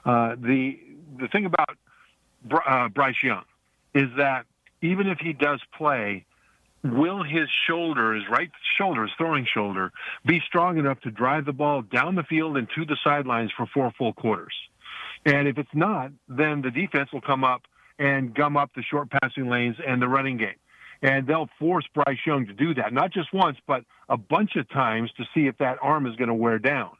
Uh, the the thing about uh, Bryce Young is that even if he does play, will his shoulder, his right shoulder, his throwing shoulder, be strong enough to drive the ball down the field and to the sidelines for four full quarters? And if it's not, then the defense will come up and gum up the short passing lanes and the running game. And they'll force Bryce Young to do that, not just once, but a bunch of times to see if that arm is going to wear down.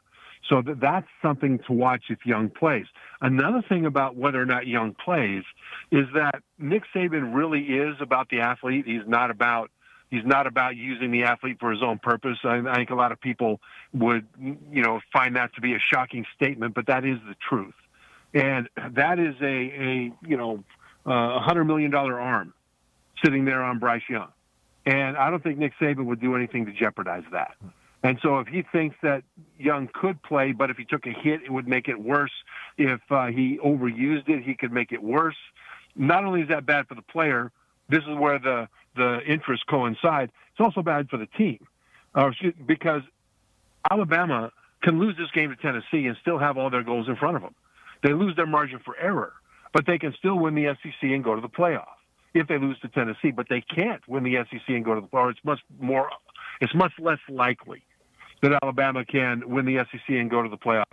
So th- that's something to watch if Young plays. Another thing about whether or not Young plays is that Nick Saban really is about the athlete. He's not about he's not about using the athlete for his own purpose. I, I think a lot of people would you know find that to be a shocking statement, but that is the truth. And that is a a you know a hundred million dollar arm sitting there on Bryce Young. And I don't think Nick Saban would do anything to jeopardize that. And so if he thinks that Young could play, but if he took a hit, it would make it worse. If uh, he overused it, he could make it worse. Not only is that bad for the player, this is where the, the interests coincide. It's also bad for the team uh, because Alabama can lose this game to Tennessee and still have all their goals in front of them. They lose their margin for error, but they can still win the SEC and go to the playoff if they lose to Tennessee. But they can't win the SEC and go to the playoff. It's much more, it's much less likely that Alabama can win the SEC and go to the playoff.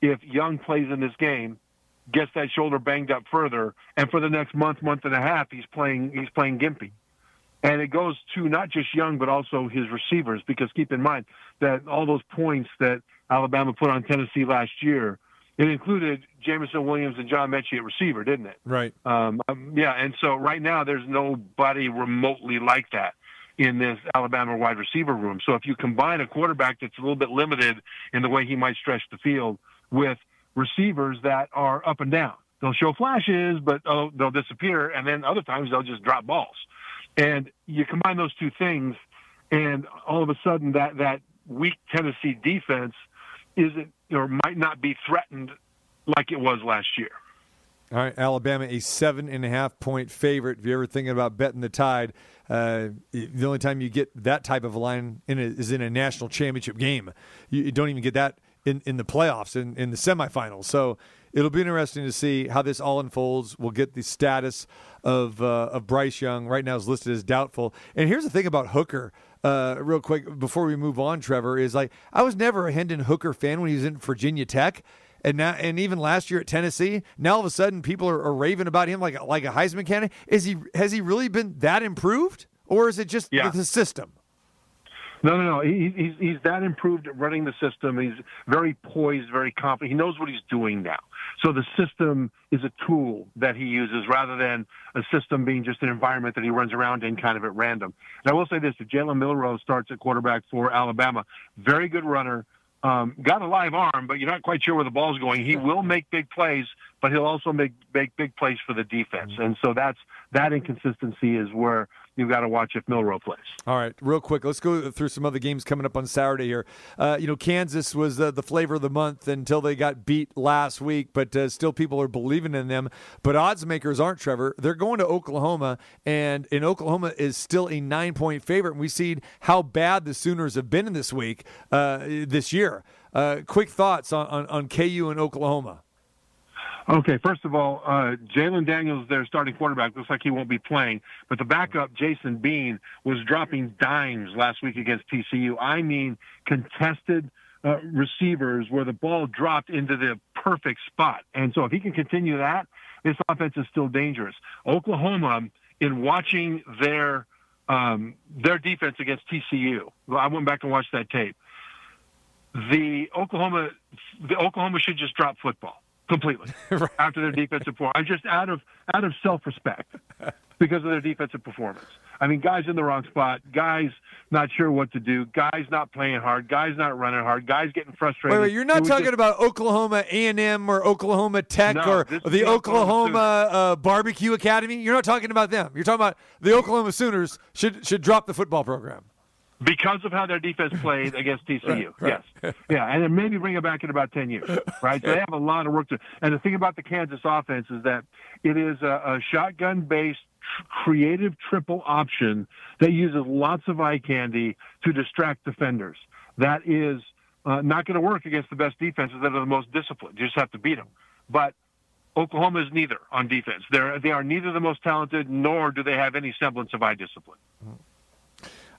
If Young plays in this game, gets that shoulder banged up further, and for the next month, month and a half, he's playing he's playing gimpy. And it goes to not just Young, but also his receivers, because keep in mind that all those points that Alabama put on Tennessee last year, it included Jameson Williams and John Metchie at receiver, didn't it? Right. Um, um, yeah, and so right now there's nobody remotely like that in this Alabama wide receiver room. So if you combine a quarterback that's a little bit limited in the way he might stretch the field with receivers that are up and down, they'll show flashes, but oh, they'll disappear, and then other times they'll just drop balls. And you combine those two things, and all of a sudden that that weak Tennessee defense isn't or might not be threatened like it was last year. All right, Alabama, a seven and a half point favorite. If you're ever thinking about betting the tide, uh, the only time you get that type of line in a, is in a national championship game. You, you, don't even get that in, in the playoffs, in, in the semifinals. So it'll be interesting to see how this all unfolds. We'll get the status of uh, of Bryce Young. Right now is listed as doubtful. And here's the thing about Hooker. Uh, real quick before we move on, Trevor is like I was never a Hendon Hooker fan when he was in Virginia Tech and now and even last year at Tennessee, now all of a sudden people are, are raving about him like like a Heisman candidate. Is he has he really been that improved, or is it just Yeah. the system? No, no, no. He, he's he's that improved at running the system. He's very poised, very confident. He knows what he's doing now. So the system is a tool that he uses rather than a system being just an environment that he runs around in kind of at random. And I will say this: if Jalen Milroe starts at quarterback for Alabama, very good runner. Um, got a live arm, but you're not quite sure where the ball's going. He will make big plays, but he'll also make make big plays for the defense. And so that's that inconsistency is where you've got to watch if Milroe plays. All right, real quick, let's go through some other games coming up on Saturday here. Uh, you know, Kansas was uh, the flavor of the month until they got beat last week, but uh, still people are believing in them. But odds makers aren't, Trevor. They're going to Oklahoma, and in Oklahoma is still a nine point favorite. And we see how bad the Sooners have been in this week, uh, this year. Uh, quick thoughts on, on, on KU and Oklahoma. Okay, first of all, uh, Jalon Daniels, their starting quarterback, looks like he won't be playing. But the backup, Jason Bean, was dropping dimes last week against TCU. I mean, contested uh, receivers where the ball dropped into the perfect spot. And so if he can continue that, this offense is still dangerous. Oklahoma, in watching their um, their defense against TCU, I went back and watched that tape. The Oklahoma, the Oklahoma should just drop football completely after their defensive performance. I'm just out of out of self respect because of their defensive performance. I mean, guys in the wrong spot, guys not sure what to do, guys not playing hard, guys not running hard, guys getting frustrated. Wait, wait, you're not talking just- about Oklahoma A&M or Oklahoma Tech No, or the the Oklahoma Oklahoma uh, Barbecue Academy. You're not talking about them. You're talking about the Oklahoma Sooners should should drop the football program. Because of how their defense played against TCU. Right, Yes, yeah, and then maybe bring it back in about ten years, right? So they have a lot of work to. And the thing about the Kansas offense is that it is a, a shotgun-based, creative triple option that uses lots of eye candy to distract defenders. That is uh, not going to work against the best defenses that are the most disciplined. You just have to beat them, but. Oklahoma is neither on defense. They're, they are neither the most talented, nor do they have any semblance of eye discipline.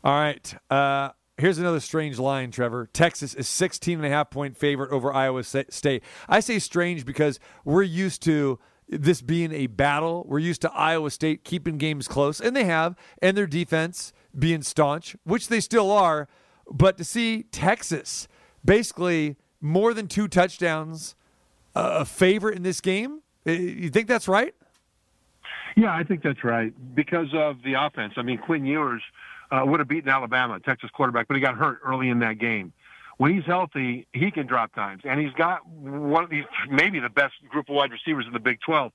All right. Uh, here's another strange line, Trevor. Texas is 16 and a half point favorite over Iowa State. I say strange because we're used to this being a battle. We're used to Iowa State keeping games close, and they have, and their defense being staunch, which they still are. But to see Texas basically more than two touchdowns, a favorite in this game, uh, you think that's right? Yeah, I think that's right because of the offense. I mean, Quinn Ewers uh, would have beaten Alabama, Texas quarterback, but he got hurt early in that game. When he's healthy, he can drop times, and he's got one of these maybe the best group of wide receivers in the Big 12,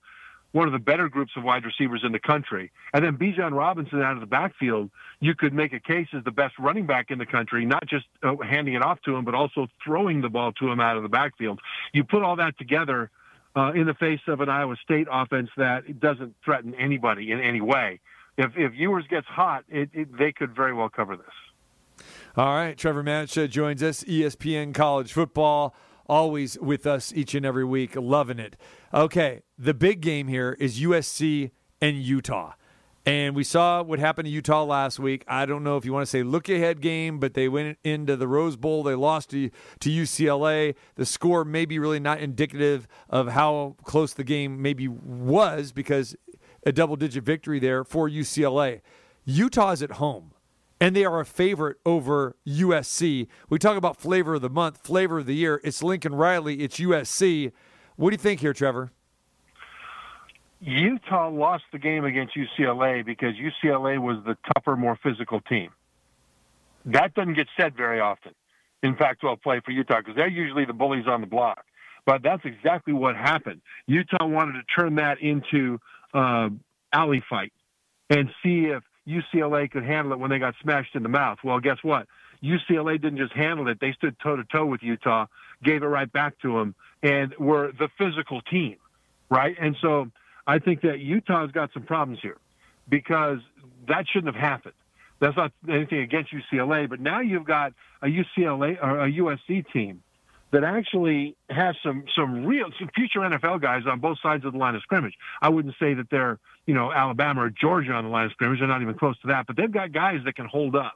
one of the better groups of wide receivers in the country. And then Bijan Robinson out of the backfield, you could make a case as the best running back in the country, not just uh, handing it off to him, but also throwing the ball to him out of the backfield. You put all that together uh, in the face of an Iowa State offense that doesn't threaten anybody in any way. If if Ewers gets hot, it, it, they could very well cover this. All right, Trevor Matich joins us, ESPN College Football, always with us each and every week, loving it. Okay, the big game here is USC and Utah. And we saw what happened to Utah last week. I don't know if you want to say look ahead game, but they went into the Rose Bowl. They lost to, to UCLA. The score may be really not indicative of how close the game maybe was because a double digit victory there for UCLA. Utah is at home, and they are a favorite over USC. We talk about flavor of the month, flavor of the year. It's Lincoln Riley, it's USC. What do you think here, Trevor? Utah lost the game against UCLA because UCLA was the tougher, more physical team. That doesn't get said very often in Pac-12 play for Utah because they're usually the bullies on the block. But that's exactly what happened. Utah wanted to turn that into uh, alley fight and see if UCLA could handle it when they got smashed in the mouth. Well, guess what? UCLA didn't just handle it; they stood toe to toe with Utah, gave it right back to them, and were the physical team, right? And so I think that Utah's got some problems here because that shouldn't have happened. That's not anything against UCLA, but now you've got a UCLA or a USC team that actually has some some real some future NFL guys on both sides of the line of scrimmage. I wouldn't say that they're you know Alabama or Georgia on the line of scrimmage. They're not even close to that, but they've got guys that can hold up.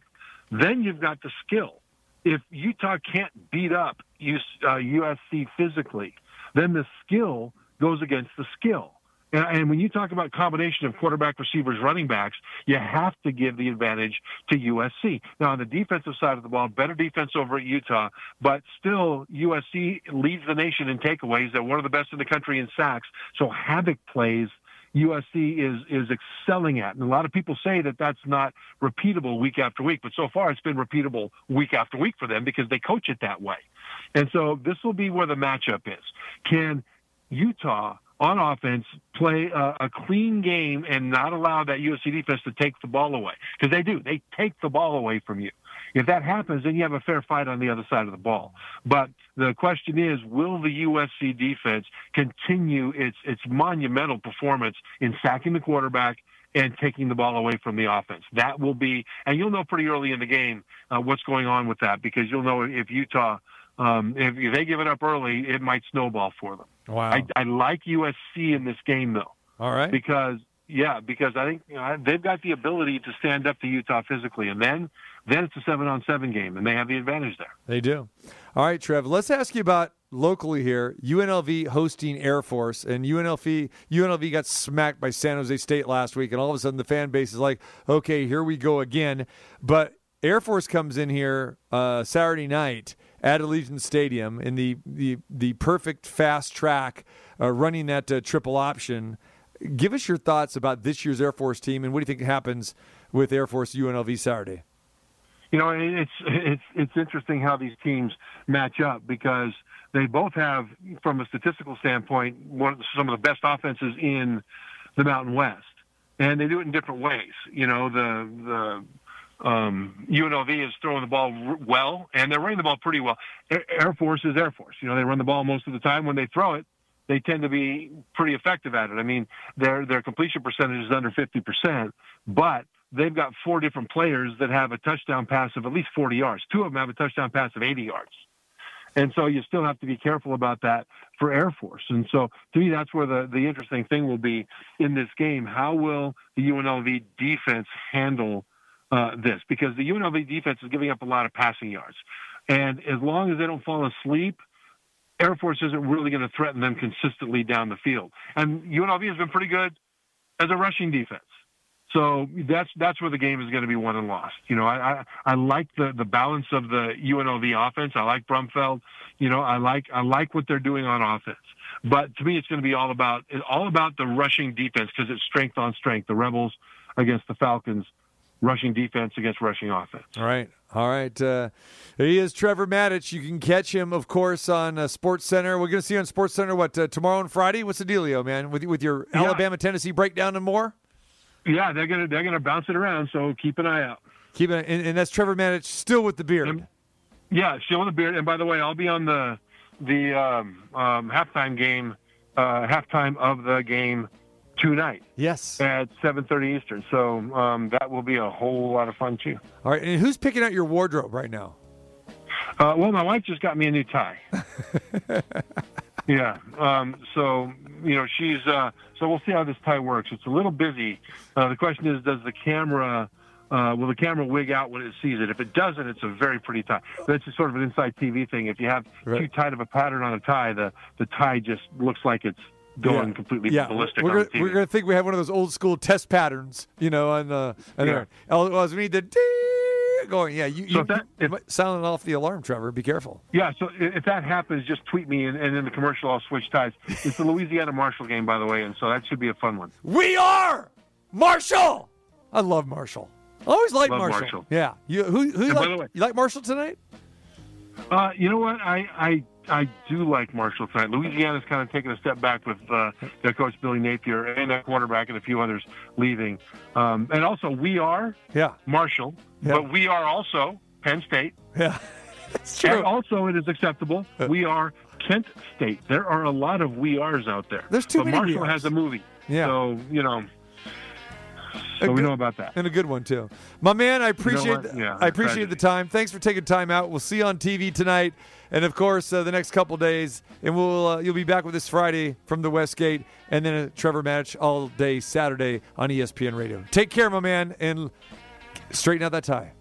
Then you've got the skill. If Utah can't beat up USC uh, physically, then the skill goes against the skill. And, when you talk about combination of quarterback, receivers, running backs, you have to give the advantage to USC. Now, on the defensive side of the ball, better defense over at Utah, but still USC leads the nation in takeaways. They're one of the best in the country in sacks. So havoc plays USC is is excelling at. And a lot of people say that that's not repeatable week after week, but so far it's been repeatable week after week for them because they coach it that way. And so this will be where the matchup is. Can Utah on offense play a, a, clean game and not allow that USC defense to take the ball away because they do. They take the ball away from you. If that happens, then you have a fair fight on the other side of the ball. But the question is, will the USC defense continue its its monumental performance in sacking the quarterback and taking the ball away from the offense? That will be, and you'll know pretty early in the game uh, what's going on with that because you'll know if Utah um, if, if they give it up early, it might snowball for them. Wow. I, I like USC in this game though. All right. Because yeah, because I think you know, they've got the ability to stand up to Utah physically, and then then it's a seven on seven game, and they have the advantage there. They do. All right, Trev. Let's ask you about locally here. UNLV hosting Air Force, and UNLV UNLV got smacked by San Jose State last week, and all of a sudden the fan base is like, okay, here we go again. But Air Force comes in here uh, Saturday night at Allegiant Stadium in the the, the perfect fast track, uh, running that uh, triple option. Give us your thoughts about this year's Air Force team, and what do you think happens with Air Force UNLV Saturday? You know, it's it's it's interesting how these teams match up because they both have, from a statistical standpoint, one some of the best offenses in the Mountain West, and they do it in different ways. You know, the the um, UNLV is throwing the ball well, and they're running the ball pretty well. Air Force is Air Force. You know, they run the ball most of the time. When they throw it, they tend to be pretty effective at it. I mean, their their completion percentage is under 50%, but they've got four different players that have a touchdown pass of at least 40 yards. Two of them have a touchdown pass of 80 yards. And so you still have to be careful about that for Air Force. And so to me, that's where the, the interesting thing will be in this game. How will the UNLV defense handle uh, this because the UNLV defense is giving up a lot of passing yards. And as long as they don't fall asleep, Air Force isn't really going to threaten them consistently down the field. And UNLV has been pretty good as a rushing defense. So that's that's where the game is going to be won and lost. You know, I I, I like the the balance of the UNLV offense. I like Brumfield. You know, I like I like what they're doing on offense. But to me, it's going to be all about all about the rushing defense because it's strength on strength. The Rebels against the Falcons, rushing defense against rushing offense. All right. All right. Uh, he is Trevor Matich. You can catch him, of course, on uh, Sports Center. We're going to see you on Sports Center, what, uh, tomorrow and Friday? What's the dealio, man? With, with your Yeah. Alabama Tennessee breakdown and more? Yeah, they're gonna they're gonna bounce it around. So keep an eye out. Keep it, and, and that's Trevor Matich still with the beard. And- Yeah, still with the beard. And by the way, I'll be on the the um, um, halftime game, uh, halftime of the game tonight yes. at 7:30 Eastern. So um, that will be a whole lot of fun too. All right. And who's picking out your wardrobe right now? Uh, well, my wife just got me a new tie. yeah. Um, so you know she's uh, so we'll see how this tie works. It's a little busy. Uh, the question is, does the camera uh, will the camera wig out when it sees it? If it doesn't, it's a very pretty tie. That's just sort of an inside TV thing. If you have Right. too tight of a pattern on a tie, the the tie just looks like it's going Yeah. completely yeah, ballistic we're on gonna, we're gonna think we have one of those old school test patterns, you know, on the and Yeah. there. Well, we need the going. Yeah, you, So you, that- if- might sound off the alarm, Trevor. Be careful. Yeah, so if that happens, just tweet me, and, and in the commercial, I'll switch ties. It's the Louisiana Marshall game, by the way, and so that should be a fun one. We are Marshall. I love Marshall. I always like Marshall. Marshall. Yeah. You who who you like? the way- you like Marshall tonight? Uh, you know what? I, I I do like Marshall tonight. Louisiana's kind of taking a step back with uh, their coach Billy Napier and their quarterback and a few others leaving. Um, and also, we are Yeah. Marshall, Yeah. but we are also Penn State. Yeah. That's true. And also, it is acceptable. We are Kent State. There are a lot of we are's out there. There's too but many Marshall has a movie. Yeah. So you know. So we know about that. and a good one too. My man, I appreciate what? the- Yeah, I appreciate tragedy. the time. Thanks for taking time out. We'll see you on TV tonight, and of course uh, the next couple days, and we'll uh, you'll be back with us Friday from the Westgate, and then a Trevor Matich all day Saturday on ESPN Radio. Take care, my man, and straighten out that tie.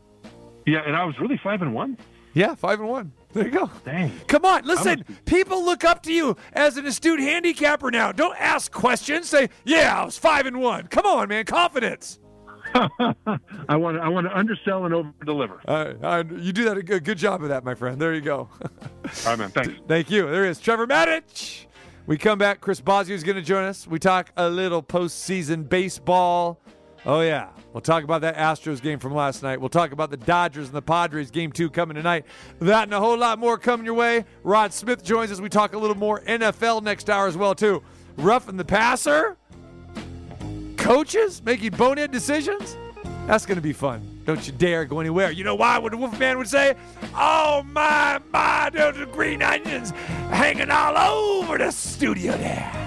Yeah, and I was really five and one. Yeah, five and one. There you go. Dang. Come on, listen. be- People look up to you as an astute handicapper now. Don't ask questions. Say, "Yeah, I was five and one." Come on, man. Confidence. I want to I want to undersell and over deliver. Uh, uh, you do that a good, good job of that, my friend. There you go. All right, man. Thanks. Thank you. There is Trevor Matich. We come back. Chris Bosio is going to join us. We talk a little postseason baseball. Oh, yeah. We'll talk about that Astros game from last night. We'll talk about the Dodgers and the Padres game two coming tonight. That and a whole lot more coming your way. Rod Smith joins us. We talk a little more NFL next hour as well, too. Roughing the passer? Coaches making bonehead decisions? That's going to be fun. Don't you dare go anywhere. You know why? What the Wolfman would say? Oh, my, my, those green onions hanging all over the studio there.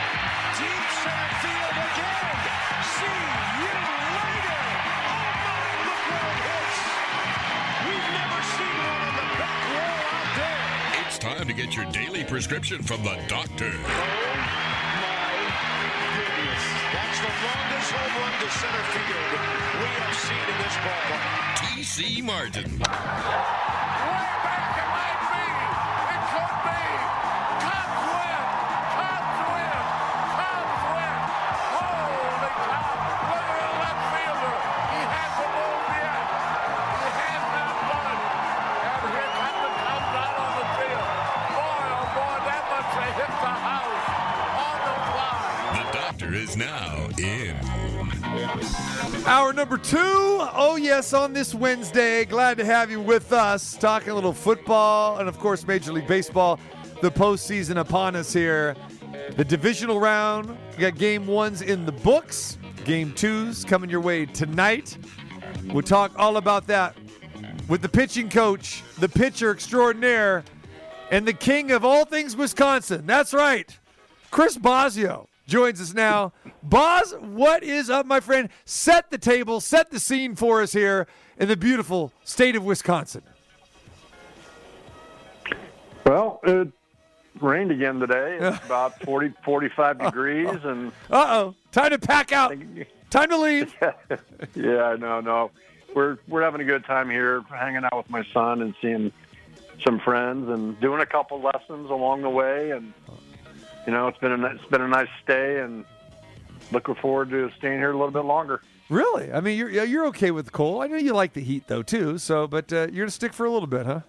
center field again. See you later. Oh my, look where it hits. We've never seen one on the back wall out there. It's time to get your daily prescription from the doctor. Oh my goodness. That's the longest home run to center field we have seen in this ballpark. TC Martin. Number two. Oh, yes, on this Wednesday. Glad to have you with us. Talking a little football and, of course, Major League Baseball. The postseason upon us here. The divisional round. We got game ones in the books. Game twos coming your way tonight. We'll talk all about that with the pitching coach, the pitcher extraordinaire, and the king of all things Wisconsin. That's right. Chris Bosio joins us now. Boz, what is up, my friend? Set the table, set the scene for us here in the beautiful state of Wisconsin. Well, it rained again today. It's about 40, 45 degrees, and Uh oh, time to pack out. Time to leave. yeah, no, no, we're we're having a good time here, hanging out with my son and seeing some friends and doing a couple lessons along the way, and you know, it's been a it's been a nice stay, and looking forward to staying here a little bit longer. Really? I mean, you're you're okay with cold. I know you like the heat though too. So, but uh, you're gonna stick for a little bit, huh?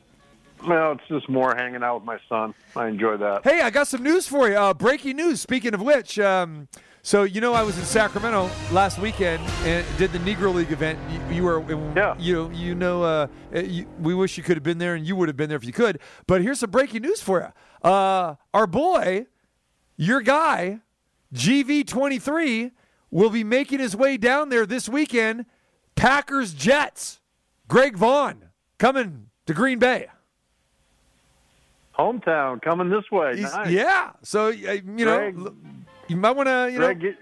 No, it's just more hanging out with my son. I enjoy that. Hey, I got some news for you. Uh, breaking news. Speaking of which, um, so you know I was in Sacramento last weekend and did the Negro League event. You, you were, yeah. You you know, uh, you, we wish you could have been there, and you would have been there if you could. But here's some breaking news for you. Uh, our boy, your guy, GV23, will be making his way down there this weekend. Packers Jets. Greg Vaughn coming to Green Bay. Hometown coming this way. Nice. Yeah. So uh, you know, Greg- you might want to you know. Get-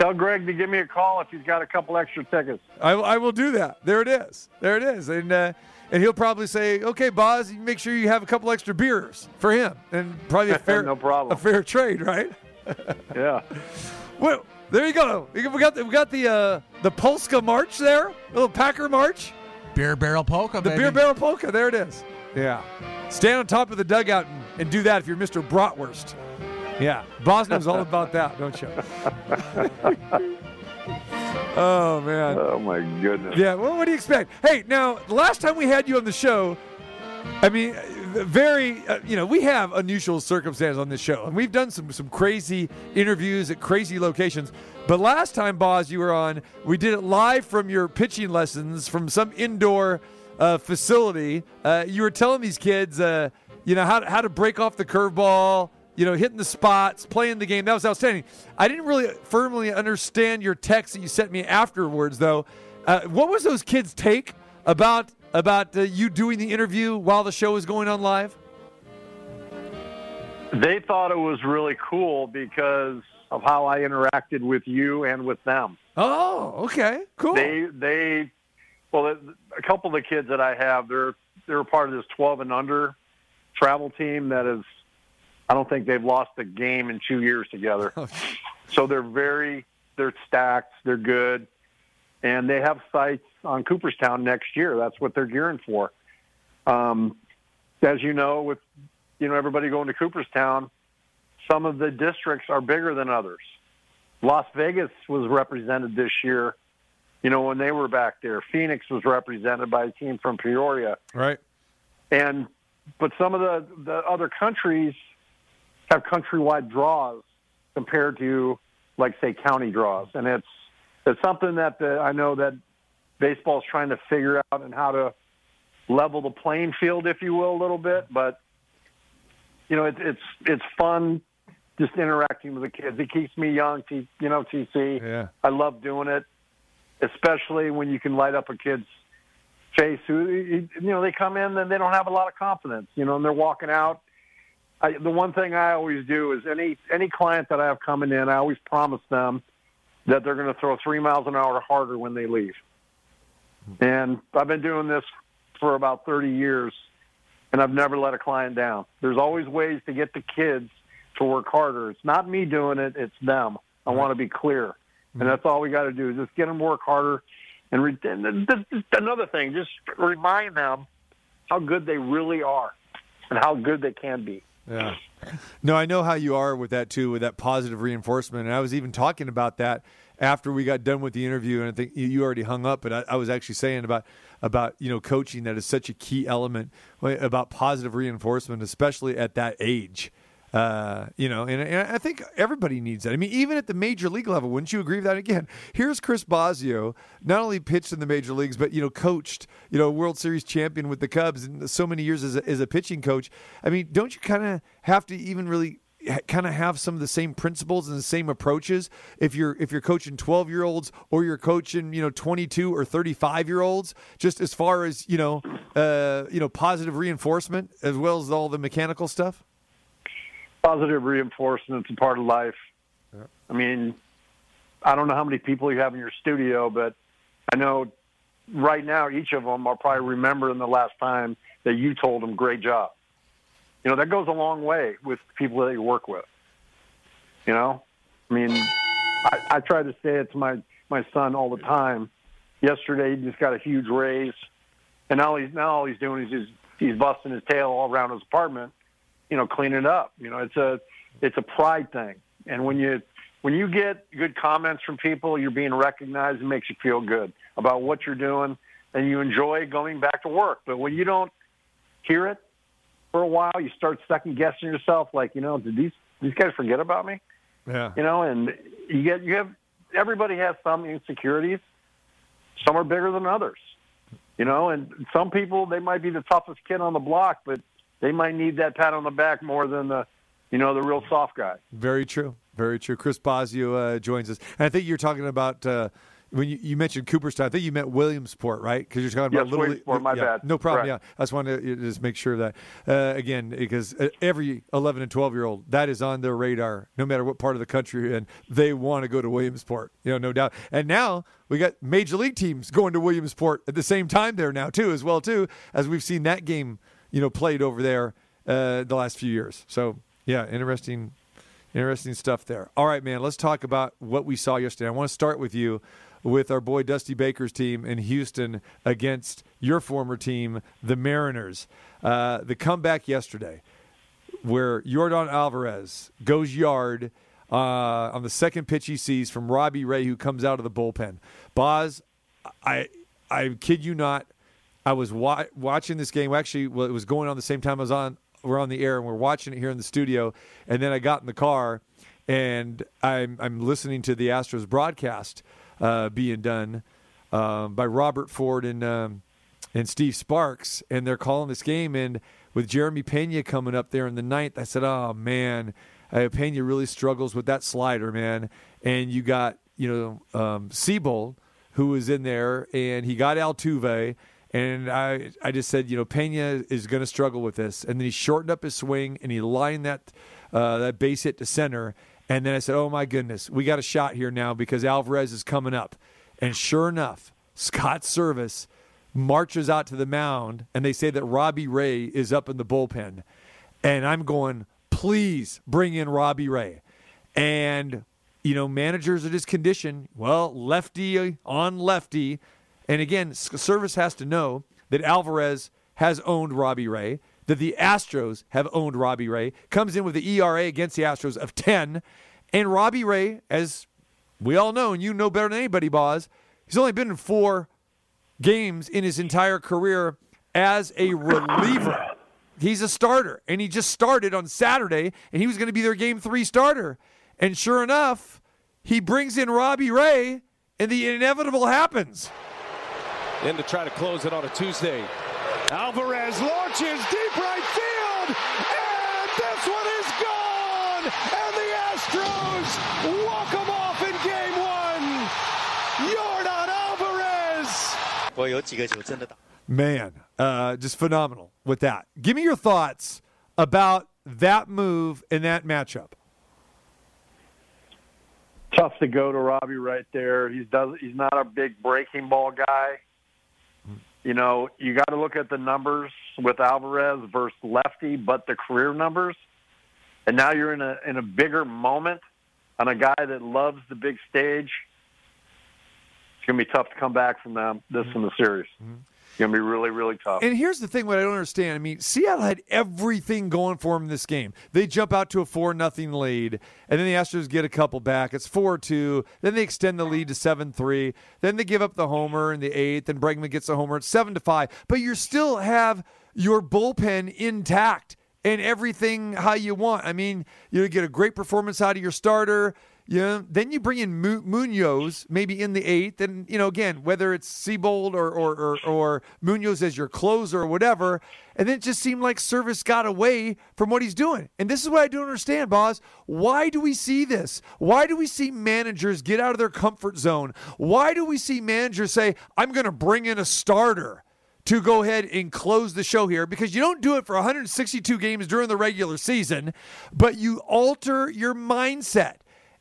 tell Greg to give me a call if he's got a couple extra tickets. I, I will do that. There it is. There it is. And uh, and he'll probably say, "Okay, Boz, make sure you have a couple extra beers for him, and probably a fair No problem. a fair trade, right?" Yeah. Well, there you go. We got the, we got the uh, the Polska March there, little Packer March, Beer barrel polka, the baby. beer barrel polka. There it is. Yeah. Stand on top of the dugout and, and do that if you're Mr. Bratwurst. Yeah, Boz knows all about that, don't you? oh man. Oh my goodness. Yeah, well, what do you expect? Hey, now, the last time we had you on the show, I mean, very, uh, you know, we have unusual circumstances on this show, and we've done some some crazy interviews at crazy locations. But last time, Boz, you were on, we did it live from your pitching lessons from some indoor uh, facility. Uh, you were telling these kids, uh, you know, how to, how to break off the curveball. You know, hitting the spots, playing the game. That was outstanding. I didn't really firmly understand your text that you sent me afterwards, though. Uh, what was those kids' take about about uh, you doing the interview while the show was going on live? They thought it was really cool because of how I interacted with you and with them. Oh, okay, cool. They they well, a couple of the kids that I have, they're they're part of this 12 and under travel team that is. I don't think they've lost a game in two years together. so they're very they're stacked. They're good, and they have sights on Cooperstown next year. That's what they're gearing for. Um, as you know, with you know everybody going to Cooperstown, some of the districts are bigger than others. Las Vegas was represented this year. You know when they were back there, Phoenix was represented by a team from Peoria, Right. and but some of the the other countries have countrywide draws compared to like say county draws, and it's it's something that the, I know that baseball's trying to figure out and how to level the playing field, if you will, a little bit. But you know, it, it's it's fun just interacting with the kids. It keeps me young, T, you know, TC. Yeah. I love doing it, especially when you can light up a kid's face who you know they come in and they don't have a lot of confidence, you know, and they're walking out. I, the one thing I always do is any any client that I have coming in, I always promise them that they're going to throw three miles an hour harder when they leave. And I've been doing this for about 30 years, and I've never let a client down. There's always ways to get the kids to work harder. It's not me doing it; it's them. I want to be clear, and that's all we got to do is just get them to work harder. And, re- and th- th- th- another thing, just remind them how good they really are and how good they can be. Yeah. No, I know how you are with that too, with that positive reinforcement. And I was even talking about that after we got done with the interview, and I think you- already hung up. But I, I was actually saying about about you know coaching that is such a key element about positive reinforcement, especially at that age. Uh, you know, and, and I think everybody needs that. I mean, even at the major league level, wouldn't you agree with that? Again, here's Chris Bosio, not only pitched in the major leagues, but you know, coached, you know, World Series champion with the Cubs and so many years as a, as a pitching coach. I mean, don't you kind of have to even really kind of have some of the same principles and the same approaches if you're if you're coaching 12 year olds or you're coaching you know 22 or 35 year olds just as far as you know uh, you know positive reinforcement as well as all the mechanical stuff positive reinforcement reinforcement's a part of life. I mean, I don't know how many people you have in your studio, but I know right now each of them are probably remembering the last time that you told them great job. You know, that goes a long way with people that you work with. You know, I mean, I, I try to say it to my my son all the time. Yesterday, he just got a huge raise, and now he's now all he's doing is he's, he's busting his tail all around his apartment, you know, clean it up. You know, it's a it's a pride thing, and when you when you get good comments from people, you're being recognized. It makes you feel good about what you're doing, and you enjoy going back to work. But when you don't hear it for a while, you start second guessing yourself. Like, you know, did these these guys forget about me? Yeah. You know, and you get you have everybody has some insecurities. Some are bigger than others. You know, and some people they might be the toughest kid on the block, but they might need that pat on the back more than the you know the real soft guy. Very true. Very true. Chris Bosio uh, joins us. And I think you're talking about uh, when you, you mentioned Cooperstown. I think you meant Williamsport, right? Because you're talking about Yes, little. Williamsport, my yeah, bad. No problem. Yeah, I just wanted to just make sure that uh, again because uh, every 11 and 12 year old that is on their radar, no matter what part of the country, you're in, they want to go to Williamsport. You know, no doubt. And now we got major league teams going to Williamsport at the same time there now too, as well too, as we've seen that game, you know, played over there uh, the last few years. So yeah, interesting Interesting stuff there. All right, man, let's talk about what we saw yesterday. I want to start with you with our boy Dusty Baker's team in Houston against your former team, the Mariners. Uh, the comeback yesterday, where Yordan Alvarez goes yard uh, on the second pitch he sees from Robbie Ray, who comes out of the bullpen. Boz, I, I kid you not, I was wa- watching this game. Actually, well, it was going on the same time I was on. We're on the air and we're watching it here in the studio. And then I got in the car and I'm I'm listening to the Astros broadcast uh, being done um, by Robert Ford and um, and Steve Sparks, and they're calling this game. And with Jeremy Pena coming up there in the ninth, I said, "Oh man, uh, Pena really struggles with that slider, man." And you got you know um, Sewald, who was in there, and he got Altuve. And I, I just said, you know, Pena is going to struggle with this. And then he shortened up his swing and he lined that uh, that base hit to center. And then I said, oh my goodness, we got a shot here now because Alvarez is coming up. And sure enough, Scott Servais marches out to the mound, and they say that Robbie Ray is up in the bullpen. And I'm going, please bring in Robbie Ray. And, you know, managers are just conditioned. Well, lefty on lefty. And again, Servais has to know that Alvarez has owned Robbie Ray, that the Astros have owned Robbie Ray, comes in with the ERA against the Astros of 10. And Robbie Ray, as we all know, and you know better than anybody, Boz, he's only been in four games in his entire career as a reliever. He's a starter, and he just started on Saturday, and he was going to be their game three starter. And sure enough, he brings in Robbie Ray, and the inevitable happens in to try to close it on a Tuesday. Alvarez launches deep right field, and this one is gone, and the Astros walk them off in game one. Yordan Alvarez. Man, uh, just phenomenal with that. Give me your thoughts about that move and that matchup tough to go to Robbie right there. He's does he's not a big breaking ball guy. You know, you got to look at the numbers with Alvarez versus lefty, but the career numbers. And now you're in a in a bigger moment on a guy that loves the big stage. It's gonna be tough to come back from them this in the series. Mm-hmm. It's gonna be really really tough. And here's the thing: what I don't understand. I mean, Seattle had everything going for them in this game. They jump out to a four nothing lead, and then the Astros get a couple back. It's four two. Then they extend the lead to seven three. Then they give up the homer in the eighth, and Bregman gets a homer at seven to five. But you still have your bullpen intact and everything how you want. I mean, you get a great performance out of your starter. Know, then you bring in Mu- Munoz maybe in the eighth, and you know again whether it's Sewald or or, or or Munoz as your closer or whatever, and then it just seemed like Servais got away from what he's doing. And this is what I don't understand, boss. Why do we see this? Why do we see managers get out of their comfort zone? Why do we see managers say, "I'm going to bring in a starter"? to go ahead and close the show here because you don't do it for 162 games during the regular season, but you alter your mindset.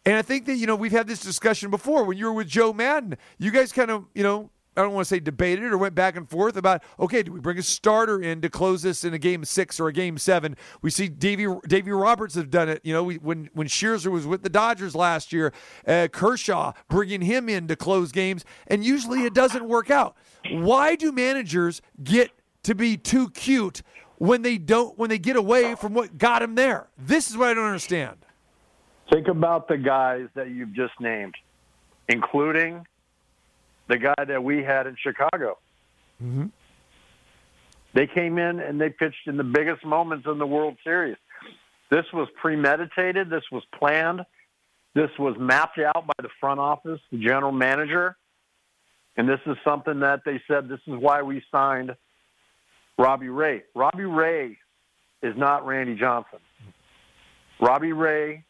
And I think that, you know, we've had this discussion before when you were with Joe Maddon. You guys kind of, you know, I don't want to say debated or went back and forth about, okay, do we bring a starter in to close this in a game six or a game seven? We see Davey, Davey Roberts have done it. You know, we, when, when Scherzer was with the Dodgers last year, uh, Kershaw bringing him in to close games, and usually it doesn't work out. Why do managers get to be too cute when they don't, when they get away from what got them there? This is what I don't understand. Think about the guys that you've just named, including the guy that we had in Chicago. Mm-hmm. They came in and they pitched in the biggest moments in the World Series. This was premeditated. This was planned. This was mapped out by the front office, the general manager. And this is something that they said this is why we signed Robbie Ray. Robbie Ray is not Randy Johnson. Robbie Ray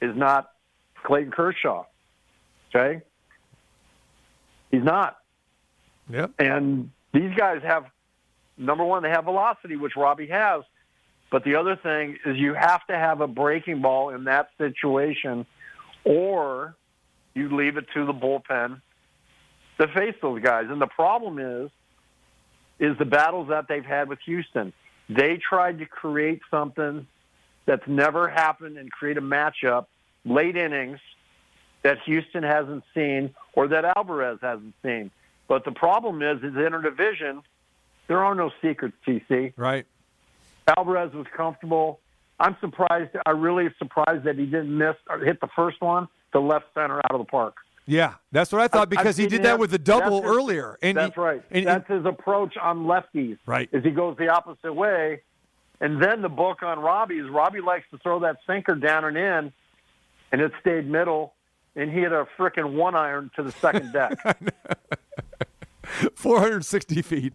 is not Clayton Kershaw. Okay? He's not. Yep. And these guys have number one, they have velocity, which Robbie has. But the other thing is you have to have a breaking ball in that situation, or you leave it to the bullpen to face those guys. And the problem is, is the battles that they've had with Houston. They tried to create something that's never happened and create a matchup late innings that Houston hasn't seen or that Alvarez hasn't seen. But the problem is, is in a division, there are no secrets, TC. Right. Alvarez was comfortable. I'm surprised. I really surprised that he didn't miss or hit the first one the left center out of the park. Yeah, that's what I thought because I've he did that with the double his- earlier. And that's he- right. and- that's his approach on lefties. Right. Is he goes the opposite way, and then the book on Robbie is Robbie likes to throw that sinker down and in, and it stayed middle, and he had a frickin' one iron to the second deck. 460 feet.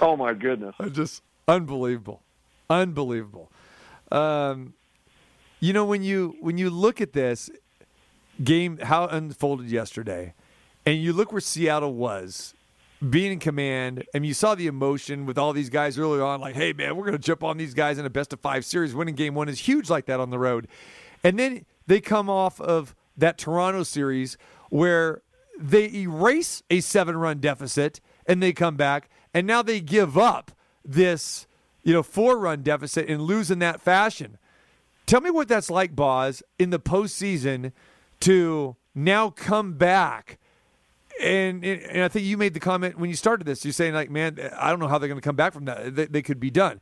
oh my goodness! Just unbelievable, unbelievable. Um, you know when you when you look at this game, how it unfolded yesterday, and you look where Seattle was being in command, and you saw the emotion with all these guys early on, like, "Hey man, we're going to jump on these guys in a best of five series. Winning game one is huge like that on the road," and then they come off of that Toronto series where they erase a seven run deficit and they come back and now they give up this you know four run deficit and lose in that fashion tell me what that's like boz in the postseason to now come back and, and i think you made the comment when you started this you're saying like man i don't know how they're going to come back from that they, they could be done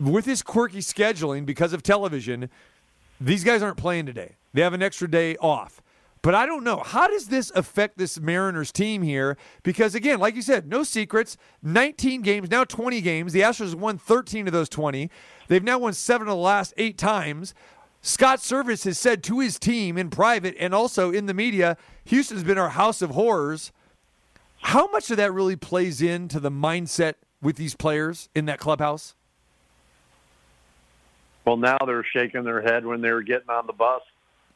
with this quirky scheduling because of television these guys aren't playing today. They have an extra day off. But I don't know. How does this affect this Mariners team here? Because, again, like you said, no secrets. 19 games, now 20 games. The Astros won 13 of those 20. They've now won seven of the last eight times. Scott Servais has said to his team in private and also in the media, Houston's been our house of horrors. How much of that really plays into the mindset with these players in that clubhouse? Well, now they're shaking their head when they were getting on the bus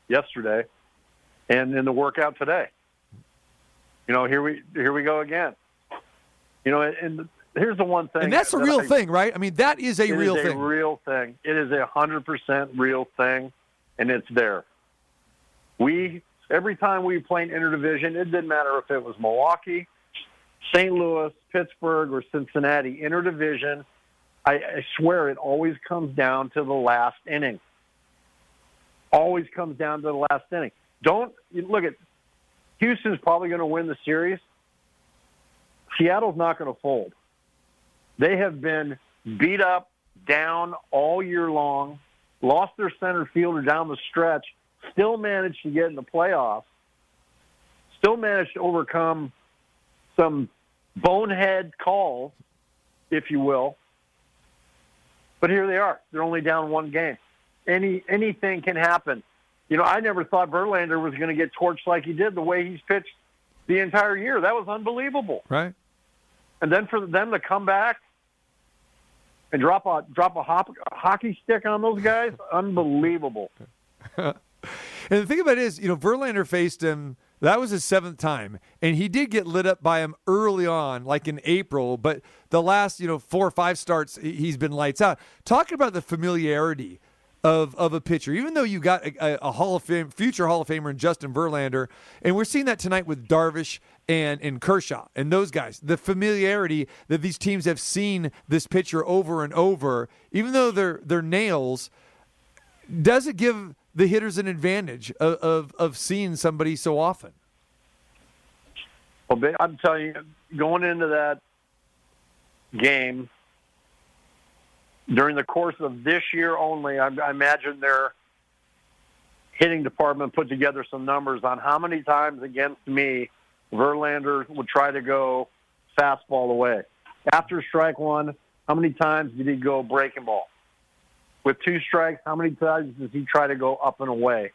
yesterday, and in the workout today. You know, here we here we go again. You know, and here's the one thing, And that's a that real I- thing, right? I mean, that is a it real is thing. real thing. It is a hundred percent real thing, and it's there. We every time we play an interdivision, it didn't matter if it was Milwaukee, St. Louis, Pittsburgh, or Cincinnati interdivision. I, I swear it always comes down to the last inning. Always comes down to the last inning. Don't you look at Houston's probably going to win the series. Seattle's not going to fold. They have been beat up, down all year long, lost their center fielder down the stretch, still managed to get in the playoffs, still managed to overcome some bonehead calls, if you will. But here they are. They're only down one game. Any anything can happen. you know, I never thought Verlander was going to get torched like he did the way he's pitched the entire year. That was unbelievable. Right. And then for them to come back and drop a drop a, hop, a hockey stick on those guys, unbelievable. and the thing about it is, you know, Verlander faced him. That was his seventh time, and he did get lit up by him early on, like in April. But the last, you know, four or five starts, he- he's been lights out. Talking about the familiarity of of a pitcher, even though you got a, a Hall of Fame, future Hall of Famer in Justin Verlander, and we're seeing that tonight with Darvish and and Kershaw and those guys. The familiarity that these teams have seen this pitcher over and over, even though they're they're nails does it give the hitters an advantage of, of, of seeing somebody so often? Well, I'm telling you, going into that game during the course of this year only, I, I imagine their hitting department put together some numbers on how many times against me Verlander would try to go fastball away. After strike one, how many times did he go breaking ball? With two strikes, how many times does he try to go up and away?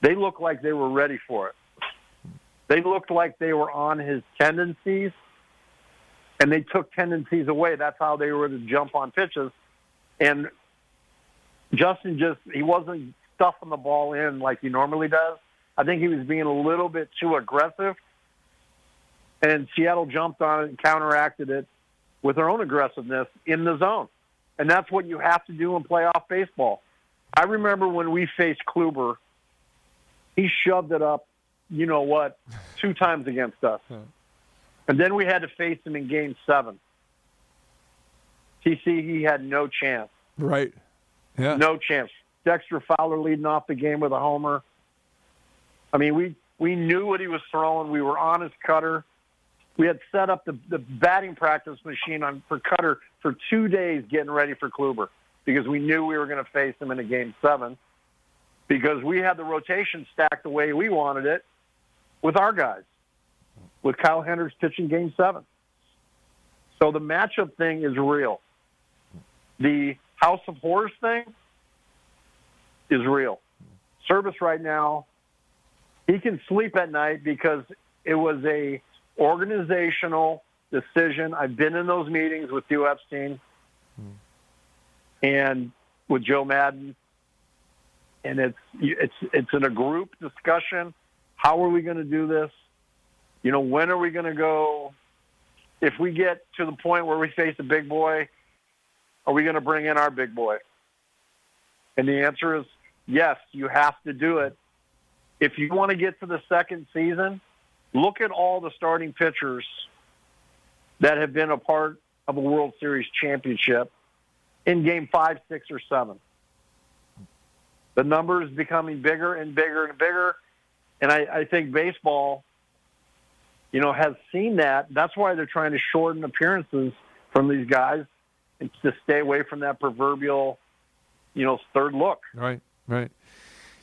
They looked like they were ready for it. They looked like they were on his tendencies, and they took tendencies away. That's how they were to jump on pitches. And Justin just, he wasn't stuffing the ball in like he normally does. I think he was being a little bit too aggressive. And Seattle jumped on it and counteracted it with their own aggressiveness in the zone. And that's what you have to do in playoff baseball. I remember when we faced Kluber, he shoved it up, you know what, two times against us. And then we had to face him in game seven. TC, he had no chance. Right. Yeah. No chance. Dexter Fowler leading off the game with a homer. I mean, we, we knew what he was throwing. We were on his cutter. We had set up the, the batting practice machine on for Cutter for two days getting ready for Kluber because we knew we were going to face him in a game seven because we had the rotation stacked the way we wanted it with our guys, with Kyle Hendricks pitching game seven. So the matchup thing is real. The House of Horrors thing is real. Servais right now, he can sleep at night because it was a organizational decision. I've been in those meetings with Theo Epstein and with Joe Maddon, and it's it's it's in a group discussion. How are we going to do this? You know, when are we going to go? If we get to the point where we face a big boy, are we going to bring in our big boy? And the answer is yes. You have to do it. If you want to get to the second season, look at all the starting pitchers that have been a part of a World Series championship in game five, six, or seven. The number is becoming bigger and bigger and bigger. And I, I think baseball, you know, has seen that. That's why they're trying to shorten appearances from these guys and to stay away from that proverbial, you know, third look. Right, right.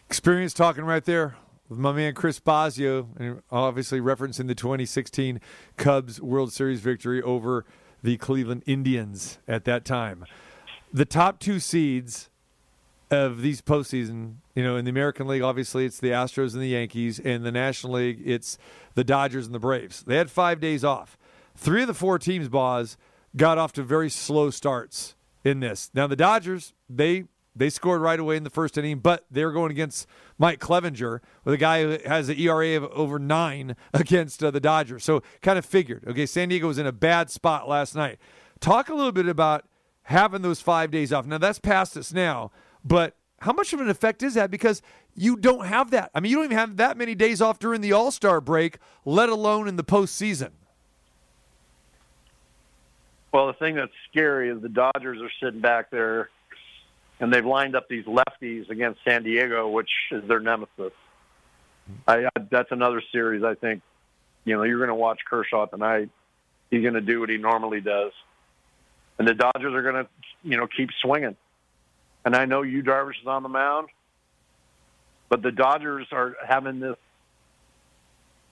Experience talking right there with my man Chris Bosio, and obviously referencing the 2016 Cubs World Series victory over the Cleveland Indians at that time. The top two seeds of these postseason, you know, in the American League, obviously it's the Astros and the Yankees. In the National League, it's the Dodgers and the Braves. They had five days off. Three of the four teams, Boz, got off to very slow starts in this. Now the Dodgers, they they scored right away in the first inning, but they're going against Mike Clevinger with a guy who has an ERA of over nine against uh, the Dodgers. So kind of figured, okay, San Diego was in a bad spot last night. Talk a little bit about having those five days off. Now that's past us now, but how much of an effect is that? Because you don't have that. I mean, you don't even have that many days off during the All Star break, let alone in the postseason. Well, the thing that's scary is the Dodgers are sitting back there, and they've lined up these lefties against San Diego, which is their nemesis. I, I, that's another series. I think, you know, you're going to watch Kershaw tonight. He's going to do what he normally does, and the Dodgers are going to, you know, keep swinging. And I know you Darvish is on the mound, but the Dodgers are having this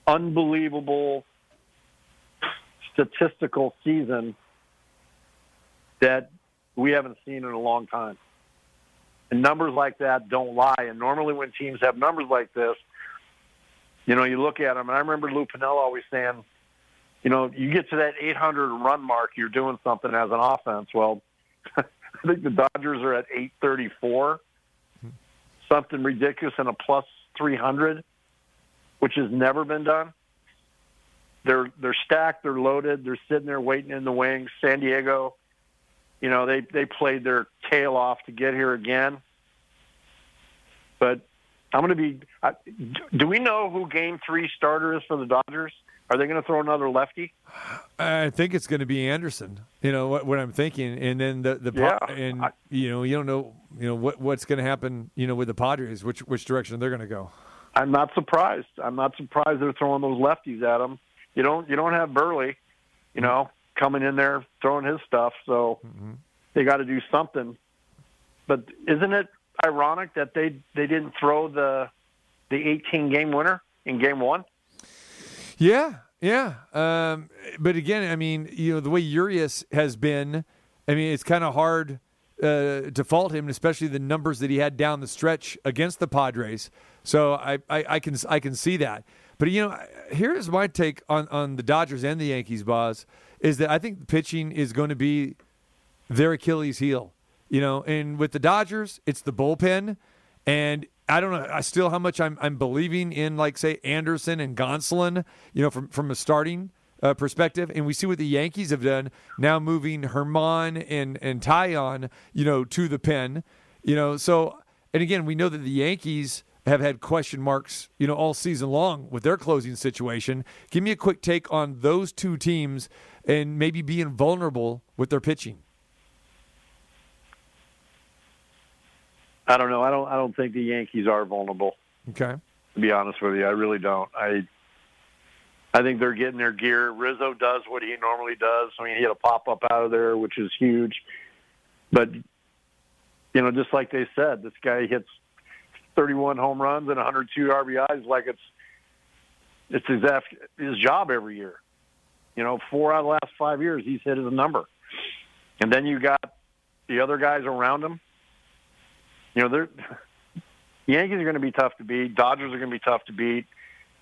unbelievable statistical season that we haven't seen in a long time. And numbers like that don't lie. And normally when teams have numbers like this, you know, you look at them, and I remember Lou Piniella always saying, you know, you get to that 800 run mark, you're doing something as an offense. Well, I think the Dodgers are at 834, something ridiculous, and a plus 300, which has never been done. They're they're stacked, they're loaded, they're sitting there waiting in the wings. San Diego, you know, they they played their tail off to get here again. But I'm going to be. I, do we know who Game Three starter is for the Dodgers? Are they going to throw another lefty? I think it's going to be Anderson. You know what, what I'm thinking, and then the the Yeah, and you know you don't know you know what what's going to happen. You know with the Padres, which which direction they're going to go. I'm not surprised. I'm not surprised they're throwing those lefties at them. You don't you don't have Buehler, you know, coming in there throwing his stuff. So mm-hmm. they got to do something. But isn't it ironic that they they didn't throw the the 18 game winner in game one? Yeah, yeah. Um, but again, I mean, you know, the way Urias has been, I mean, it's kind of hard uh, to fault him, especially the numbers that he had down the stretch against the Padres. So I, I, I can I can see that. But you know, here's my take on on the Dodgers and the Yankees, Boz, is that I think pitching is going to be their Achilles heel. You know, and with the Dodgers, it's the bullpen, and I don't know. I still how much I'm I'm believing in like say Anderson and Gonsolin. You know, from from a starting uh, perspective, and we see what the Yankees have done now, moving Germán and and Taillon, you know, to the pen. You know, so and again, we know that the Yankees have had question marks, you know, all season long with their closing situation. Give me a quick take on those two teams and maybe being vulnerable with their pitching. I don't know. I don't I don't think the Yankees are vulnerable. Okay. To be honest with you, I really don't. I I think they're getting their gear. Rizzo does what he normally does. I mean, he had a pop up out of there, which is huge. But you know, just like they said, this guy hits 31 home runs and 102 RBIs like it's it's his his job every year. You know, four out of the last five years, he's hit his number. And then you got the other guys around him. You know, they're the Yankees are going to be tough to beat. Dodgers are going to be tough to beat.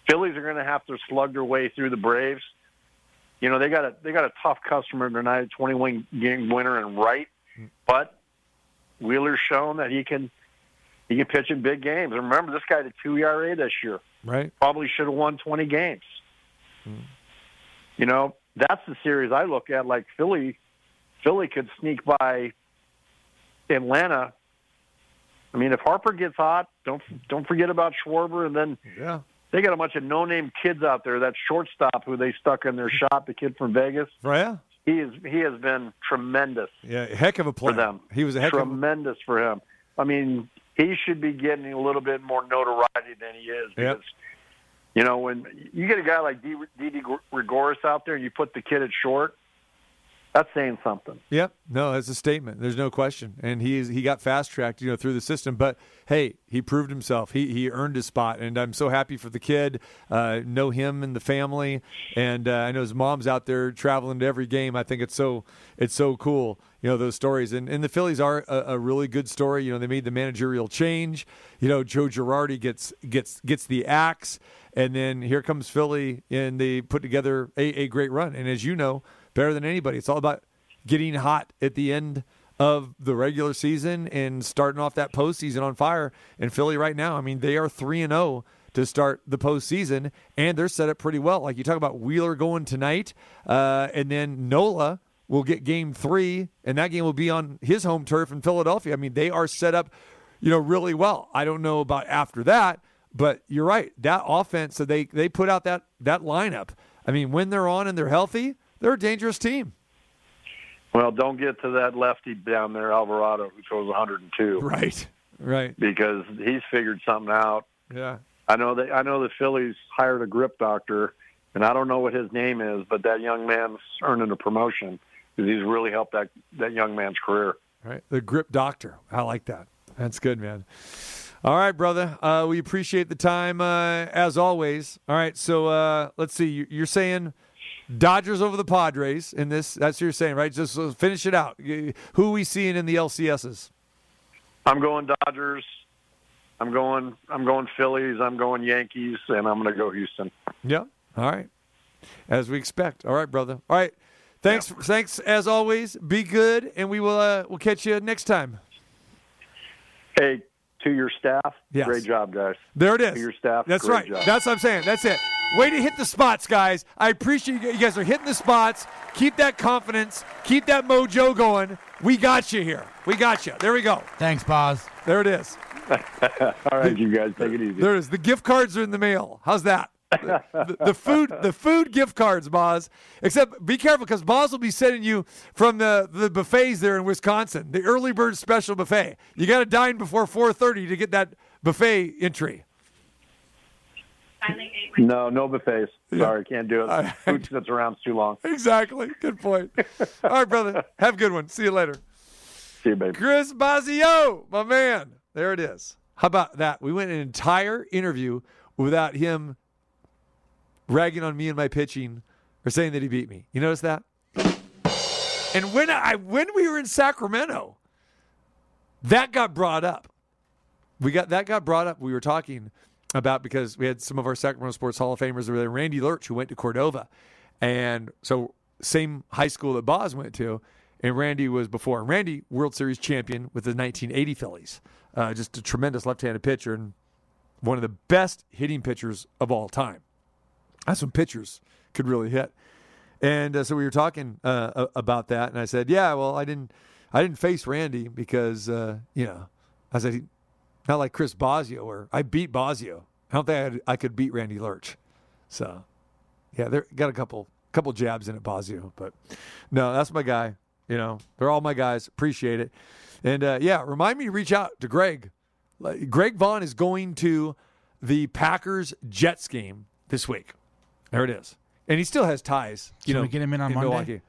Phillies are going to have to slug their way through the Braves. You know, they got a they got a tough customer tonight, 21 game winner and right, but Wheeler's shown that he can he can pitch in big games. And remember, this guy had a two ERA this year. Right. Probably should have won 20 games. Hmm. You know, that's the series I look at. Like Philly, Philly could sneak by Atlanta. I mean, if Harper gets hot, don't don't forget about Schwarber, and then Yeah. they got a bunch of no-name kids out there. That shortstop who they stuck in their shot, the kid from Vegas. Yeah. He is he has been tremendous Yeah, heck of a player. for them. He was a heck of a tremendous for him. I mean, he should be getting a little bit more notoriety than he is Yep. because you know when you get a guy like Didi Gregorius out there and you put the kid at short, that's saying something. Yep. No, it's a statement. There's no question. And he is, he got fast tracked, you know, through the system. But hey, he proved himself. He he earned his spot, and I'm so happy for the kid. Uh, know him and the family, and uh, I know his mom's out there traveling to every game. I think it's so it's so cool. You know those stories, and and the Phillies are a, a really good story. You know they made the managerial change. You know Joe Girardi gets gets gets the axe, and then here comes Philly, and they put together a, a great run. And as you know better than anybody, it's all about getting hot at the end of the regular season and starting off that postseason on fire. And Philly right now, I mean, they are three and zero to start the postseason, and they're set up pretty well. Like you talk about Wheeler going tonight, uh, and then Nola will get Game Three, and that game will be on his home turf in Philadelphia. I mean, they are set up, you know, really well. I don't know about after that, but you're right. That offense, so they they put out that that lineup. I mean, when they're on and they're healthy, they're a dangerous team. Well, don't get to that lefty down there, Alvarado, who throws 102. Right. Right. Because he's figured something out. Yeah. I know that I know the Phillies hired a grip doctor, and I don't know what his name is, but that young man's earning a promotion because he's really helped that that young man's career. Right. The grip doctor. I like that. That's good, man. All right, brother. Uh, we appreciate the time uh, as always. All right. So uh, let's see. You- You're saying Dodgers over the Padres in this. That's what you're saying, right? Just finish it out. Who are we seeing in the LCSs? I'm going Dodgers. I'm going. I'm going Phillies. I'm going Yankees, and I'm going to go Houston. Yeah. All right. As we expect. All right, brother. All right. Thanks. Thanks as always. Be good, and we will. Uh, we'll catch you next time. Hey, to your staff, Yes. great job, guys. There it is. To your staff, That's great right. job. That's what I'm saying. That's it. Way to hit the spots, guys. I appreciate you you guys are hitting the spots. Keep that confidence. Keep that mojo going. We got you here. We got you. There we go. Thanks, Boz. There it is. All right, you guys, take it easy. There it is. The gift cards are in the mail. How's that? the, the food, the food gift cards, Boz. Except be careful because Boz will be sending you from the, the buffets there in Wisconsin, the early bird special buffet. You got to dine before 4:30 to get that buffet entry. No, no buffets. Sorry, can't do it. Food sits around too long. Exactly. Good point. All right, brother. Have a good one. See you later. See you, baby. Chris Bosio, my man. There it is. How about that? We went an entire interview without him ragging on me and my pitching or saying that he beat me. You notice that? And when I when we were in Sacramento, that got brought up. We got that got brought up. We were talking about because we had some of our Sacramento Sports Hall of Famers over there. Randy Lerch, who went to Cordova, and so same high school that Boz went to, and Randy was before. Randy, World Series champion with the 1980 Phillies, uh, just a tremendous left-handed pitcher and one of the best hitting pitchers of all time. That's when pitchers could really hit. And uh, so we were talking uh, about that, and I said, "Yeah, well, I didn't, I didn't face Randy because, uh, you know, I said, not like Chris Bosio, or I beat Bosio. I don't think I, had, I could beat Randy Lerch. So, yeah, they got a couple, couple jabs in at Bosio, but no, that's my guy. You know, they're all my guys. Appreciate it. And uh, yeah, remind me to reach out to Greg. Greg Vaughn is going to the Packers Jets game this week. There it is. And he still has ties. You Can know, we get him in on Monday? Milwaukee.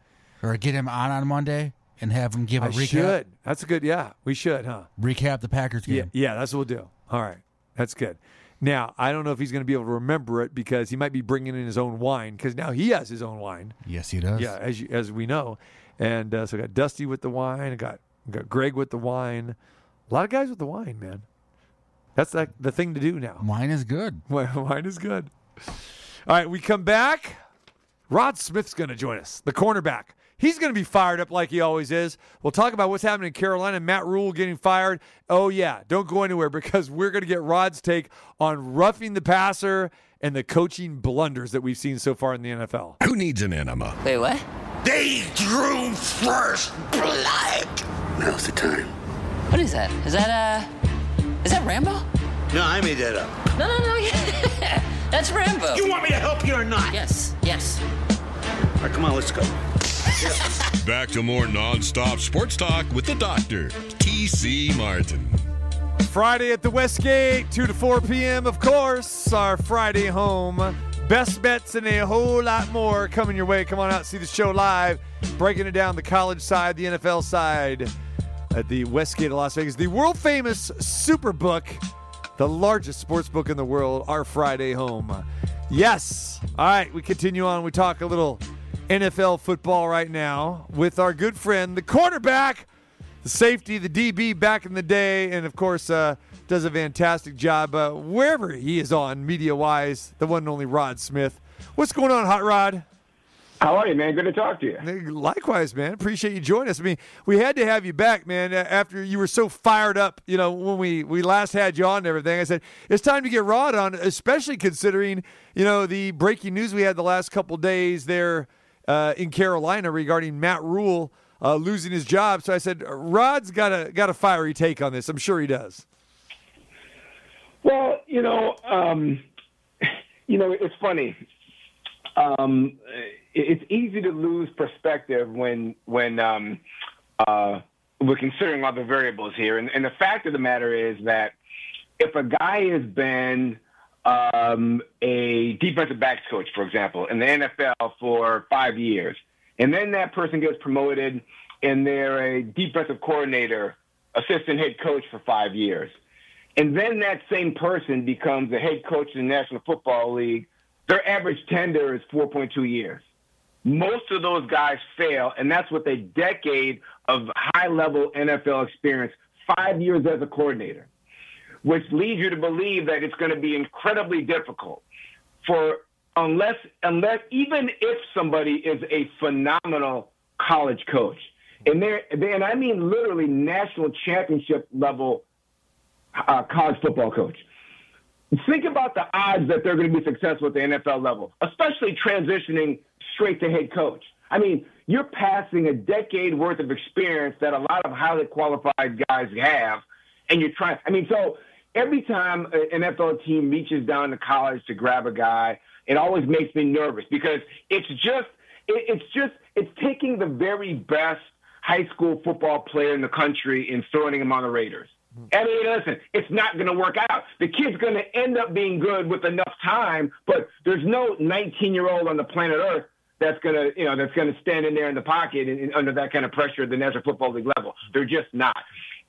Or get him on on Monday and have him give a I recap? should. That's a good. Yeah, we should, huh? Recap the Packers Yeah, game. yeah, that's what we'll do. All right, that's good. Now I don't know if he's going to be able to remember it because he might be bringing in his own wine because now he has his own wine. Yes, he does. Yeah, as you, as we know, and uh, so I got Dusty with the wine. I got I got Greg with the wine. A lot of guys with the wine, man. That's like the thing to do now. Wine is good. Wine is good. All right, we come back. Rod Smith's going to join us, the cornerback. He's going to be fired up like he always is. We'll talk about what's happening in Carolina. Matt Rhule getting fired. Oh, yeah. Don't go anywhere because we're going to get Rod's take on roughing the passer and the coaching blunders that we've seen so far in the NFL. Who needs an enema? Wait, what? They drew first blood. Now's the time. What is that? Is that, uh, is that Rambo? No, I made that up. No, no, no, yeah. That's Rambo. You want me to help you or not? Yes, yes. All right, come on, let's go. Back to more nonstop sports talk with the doctor, T.C. Martin. Friday at the Westgate, 2 to 4 p.m., of course, our Friday home. Best bets and a whole lot more coming your way. Come on out, see the show live, breaking it down the college side, the NFL side at the Westgate of Las Vegas. The world famous Superbook, the largest sports book in the world, our Friday home. Yes. All right, we continue on. We talk a little NFL football right now with our good friend, the quarterback the safety, the DB back in the day, and of course, uh, does a fantastic job uh, wherever he is on media wise. The one and only Rod Smith. What's going on, Hot Rod? How are you, man? Good to talk to you. Likewise, man. Appreciate you joining us. I mean, we had to have you back, man. uh, After you were so fired up, you know, when we we last had you on and everything. I said it's time to get Rod on, especially considering you know the breaking news we had the last couple days there uh, in Carolina regarding Matt Rhule uh, losing his job. So I said, Rod's got a got a fiery take on this. I'm sure he does. Well, you know, um, you know, it's funny. Um, it's easy to lose perspective when when um, uh, we're considering other variables here, and, and the fact of the matter is that if a guy has been um, a defensive backs coach, for example, in the NFL for five years, and then that person gets promoted and they're a defensive coordinator, assistant head coach for five years, and then that same person becomes a head coach in the National Football League, their average tenure is 4.2 years. Most of those guys fail, and that's with a decade of high level NFL experience five years as a coordinator, which leads you to believe that it's going to be incredibly difficult for unless unless even if somebody is a phenomenal college coach, and they and I mean literally national championship level uh, college football coach. Think about the odds that they're going to be successful at the NFL level, especially transitioning straight to head coach. I mean, you're passing a decade worth of experience that a lot of highly qualified guys have, and you're trying. I mean, so every time an NFL team reaches down to college to grab a guy, it always makes me nervous because it's just, it, it's just, it's taking the very best high school football player in the country and throwing him on the Raiders. Hmm. I mean, listen, it's not going to work out. The kid's going to end up being good with enough time, but there's no 19 year old on the planet Earth that's going to, you know, that's going to stand in there in the pocket and, and under that kind of pressure at the National Football League level. They're just not.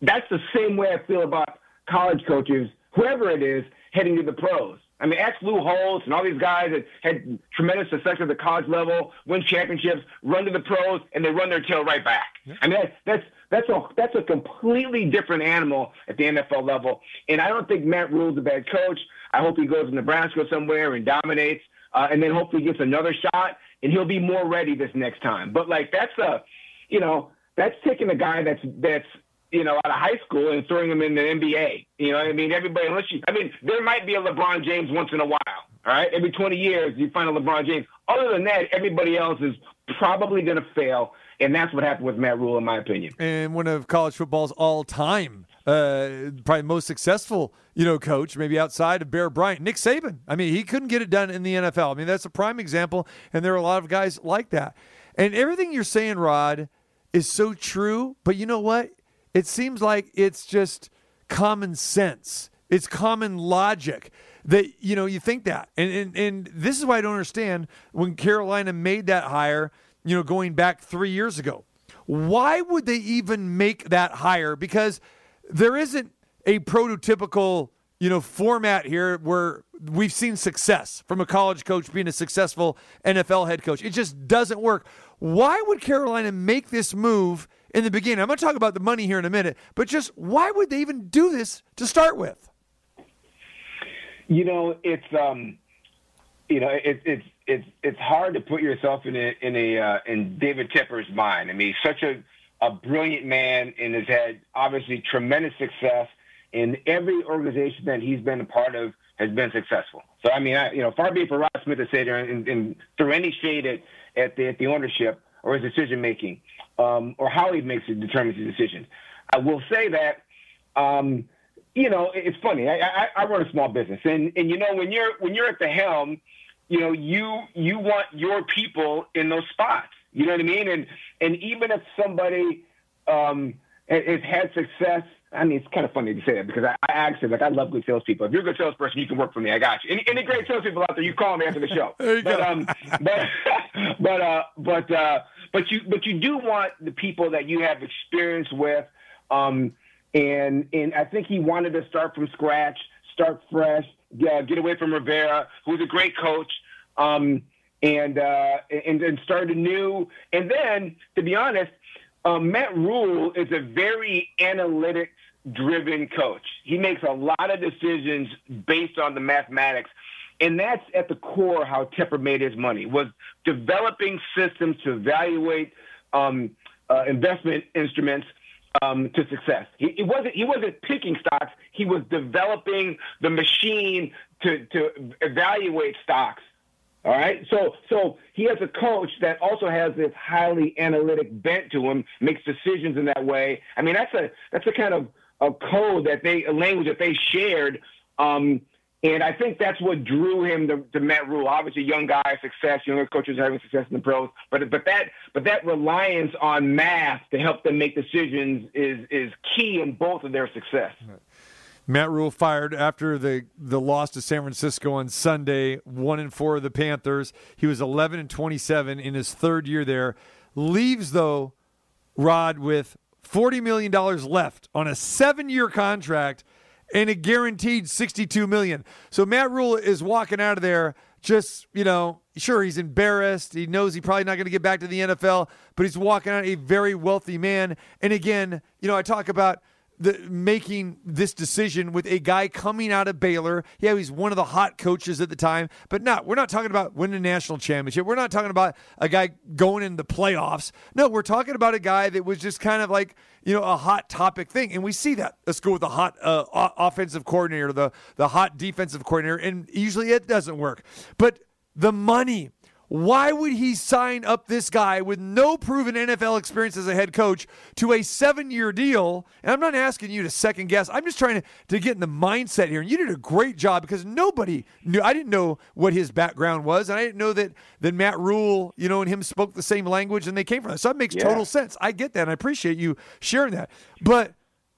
That's the same way I feel about college coaches, whoever it is, heading to the pros. I mean, ask Lou Holtz and all these guys that had tremendous success at the college level, win championships, run to the pros, and they run their tail right back. I mean, that, that's that's a that's a completely different animal at the NFL level. And I don't think Matt Rhule's a bad coach. I hope he goes to Nebraska somewhere and dominates, uh, and then hopefully gets another shot, and he'll be more ready this next time. But like that's a, you know, that's taking a guy that's that's you know, out of high school and throwing him in the NBA. You know, what I mean, everybody, unless you, I mean, there might be a LeBron James once in a while. All right, every 20 years you find a LeBron James. Other than that, everybody else is probably going to fail, and that's what happened with Matt Rhule, in my opinion. and one of college football's all-time, uh, probably most successful, you know, coach, maybe outside of Bear Bryant, Nick Saban. I mean, he couldn't get it done in the NFL. I mean, that's a prime example, and there are a lot of guys like that. And everything you're saying, Rod, is so true. But you know what? It seems like it's just common sense. It's common logic that you know you think that, and and and this is why I don't understand when Carolina made that hire. You know, going back three years ago, why would they even make that hire? Because there isn't a prototypical you know format here where we've seen success from a college coach being a successful NFL head coach. It just doesn't work. Why would Carolina make this move in the beginning? I'm going to talk about the money here in a minute, but just why would they even do this to start with? You know, it's um, you know, it's it's it's it's hard to put yourself in a in a uh, in David Tepper's mind. I mean, he's such a a brilliant man and has had obviously tremendous success in every organization that he's been a part of has been successful. So I mean, I, you know, far be it for Rod Smith to say there and, and throw any shade at, at the at the ownership or his decision making, um, or how he makes it determines his decisions. I will say that, um, you know, it's funny. I, I, I run a small business, and and you know when you're when you're at the helm, you know you you want your people in those spots. You know what I mean? And and even if somebody um, has had success I mean, it's kind of funny to say that because I, I actually like I love good salespeople. If you're a good salesperson, you can work for me. I got you. Any, any great salespeople out there, you call me after the show. There you but, go. Um, but but uh, but uh, but you but you do want the people that you have experience with, um, and and I think he wanted to start from scratch, start fresh, uh, get away from Rivera, who's a great coach. Um, and, uh, and and start anew. And then, to be honest, um, Matt Rhule is a very analytics driven coach. He makes a lot of decisions based on the mathematics. And that's at the core how Tepper made his money was developing systems to evaluate um, uh, investment instruments um, to success. He, he wasn't he wasn't picking stocks. He was developing the machine to to evaluate stocks. All right. So so he has a coach that also has this highly analytic bent to him, makes decisions in that way. I mean, that's a that's a kind of a code that they a language that they shared. Um, and I think that's what drew him to, to Matt Rhule. Obviously, young guy, success, younger coaches having success in the pros. But but that but that reliance on math to help them make decisions is is key in both of their success. Matt Rhule fired after the, the loss to San Francisco on Sunday, one and four of the Panthers. He was 11 and 27 in his third year there. Leaves, though, Rod, with $40 million left on a seven year contract and a guaranteed 62 million. So Matt Rhule is walking out of there just, you know, sure, he's embarrassed. He knows he's probably not going to get back to the NFL, but he's walking out a very wealthy man. And again, you know, I talk about the making this decision with a guy coming out of Baylor. Yeah, he's one of the hot coaches at the time, but not. We're not talking about winning a national championship. We're not talking about a guy going in the playoffs. No, we're talking about a guy that was just kind of like you know a hot topic thing, and we see that. Let's go with the hot uh, offensive coordinator, the the hot defensive coordinator, and usually it doesn't work. But the money. Why would he sign up this guy with no proven NFL experience as a head coach to a seven year deal? And I'm not asking you to second guess. I'm just trying to, to get in the mindset here. And you did a great job because nobody knew. I didn't know what his background was. And I didn't know that, that Matt Rhule, you know, and him spoke the same language and they came from. That. So that makes Yeah. total sense. I get that. And I appreciate you sharing that. But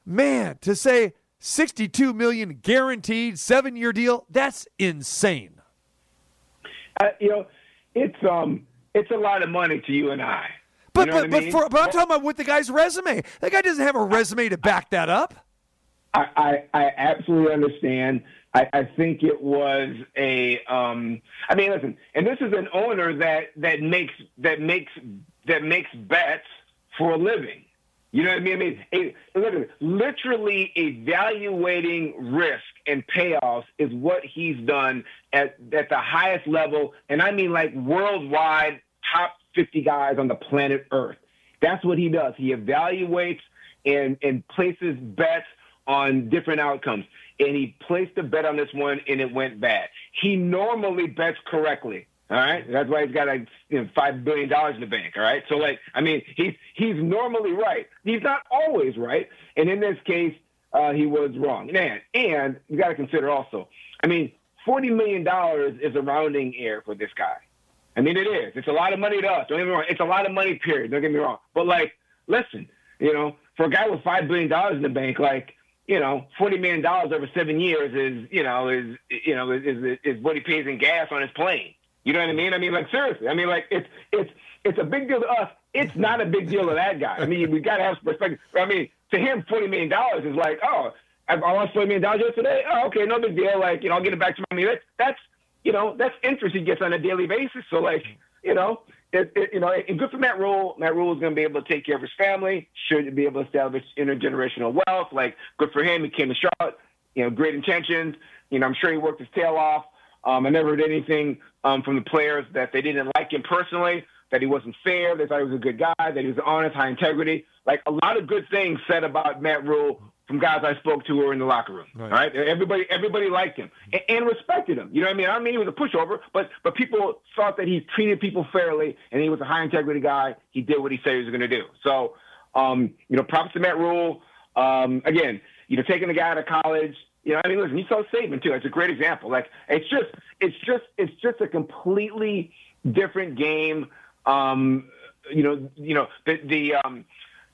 man, to say 62 million guaranteed seven year deal, that's insane. Uh, you know, it's um, it's a lot of money to you and I. But You know but what I but, mean? for, but I'm talking about with the guy's resume. That guy doesn't have a resume to back that up. I, I, I absolutely understand. I, I think it was a. Um, I mean, listen, and this is an owner that that makes that makes that makes bets for a living. You know what I mean? I mean, it, literally, literally evaluating risk and payoffs is what he's done at at the highest level, and I mean like worldwide top fifty guys on the planet Earth. That's what he does. He evaluates and and places bets on different outcomes. And he placed a bet on this one, and it went bad. He normally bets correctly. All right, that's why he's got like you know, five billion dollars in the bank. All right, so like I mean, he's he's normally right. He's not always right, and in this case, uh, he was wrong. And and you got to consider also. I mean, forty million dollars is a rounding error for this guy. I mean, it is. It's a lot of money to us. Don't get me wrong. It's a lot of money. Period. Don't get me wrong. But like, listen, you know, for a guy with five billion dollars in the bank, like, you know, forty million dollars over seven years is, you know, is you know is, is is what he pays in gas on his plane. You know what I mean? I mean, like seriously. I mean, like it's it's it's a big deal to us. It's not a big deal to that guy. I mean, we got to have some perspective. I mean, to him, forty million dollars is like, oh, I, I lost forty million dollars yesterday. Oh, okay, no big deal. Like, you know, I'll get it back to my me. That's that's you know, that's interest he gets on a daily basis. So like, you know, it, it, you know, and good for Matt Rhule. Matt Rhule is going to be able to take care of his family. Should be able to establish intergenerational wealth. Like, good for him. He came to Charlotte. You know, great intentions. You know, I'm sure he worked his tail off. Um, I never heard anything um, from the players that they didn't like him personally, that he wasn't fair, they thought he was a good guy, that he was honest, high integrity. Like a lot of good things said about Matt Rhule from guys I spoke to who were in the locker room. Right. All right, everybody everybody liked him and, and respected him. You know what I mean? I don't mean he was a pushover, but but people thought that he treated people fairly and he was a high integrity guy. He did what he said he was going to do. So, um, you know, props to Matt Rhule. Um, again, you know, taking a guy out of college. You know, I mean, listen, you saw Saban too. It's a great example. Like, it's just, it's just, it's just a completely different game. Um, you know, you know, the the um,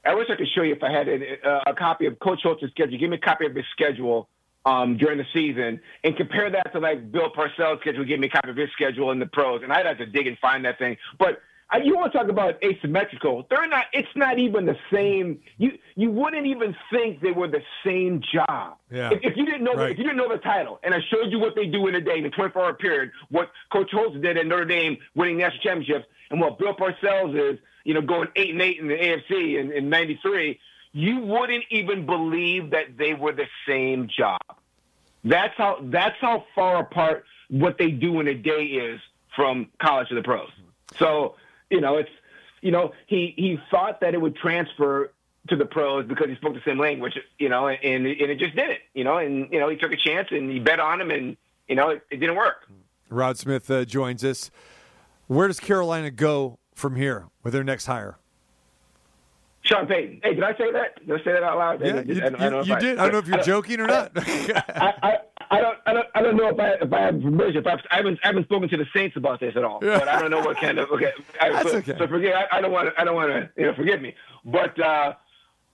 I wish I could show you if I had a, a copy of Coach Holtz's schedule. Give me a copy of his schedule um, during the season and compare that to like Bill Parcells' schedule. Give me a copy of his schedule in the pros, and I'd have to dig and find that thing. But I, you want to talk about asymmetrical? They're not. It's not even the same. You you wouldn't even think they were the same job. Yeah. If, if you didn't know, Right. if you didn't know the title, and I showed you what they do in a day in a 24-hour period, what Coach Holtz did at Notre Dame, winning national championships, and what Bill Parcells is, you know, going eight and eight in the AFC in, in '93, you wouldn't even believe that they were the same job. That's how that's how far apart what they do in a day is from college to the pros. So you know, it's you know he he thought that it would transfer to the pros because he spoke the same language, you know, and and it just didn't, you know, and you know he took a chance and he bet on him, and you know it, it didn't work. Rod Smith uh, joins us. Where does Carolina go from here with their next hire? Sean Payton. Hey, did I say that? Did I say that out loud? Yeah, I, you, I don't- I you- I- did. I don't know if you're joking or not. I, I, don't, I don't, I don't know if I, if I have permission. If I've, I haven't, I haven't spoken to the Saints about this at all. But I don't know what kind of. Okay, I, That's so, okay. So forgive. I, I don't want to. I don't want to. You know, forgive me. But, uh,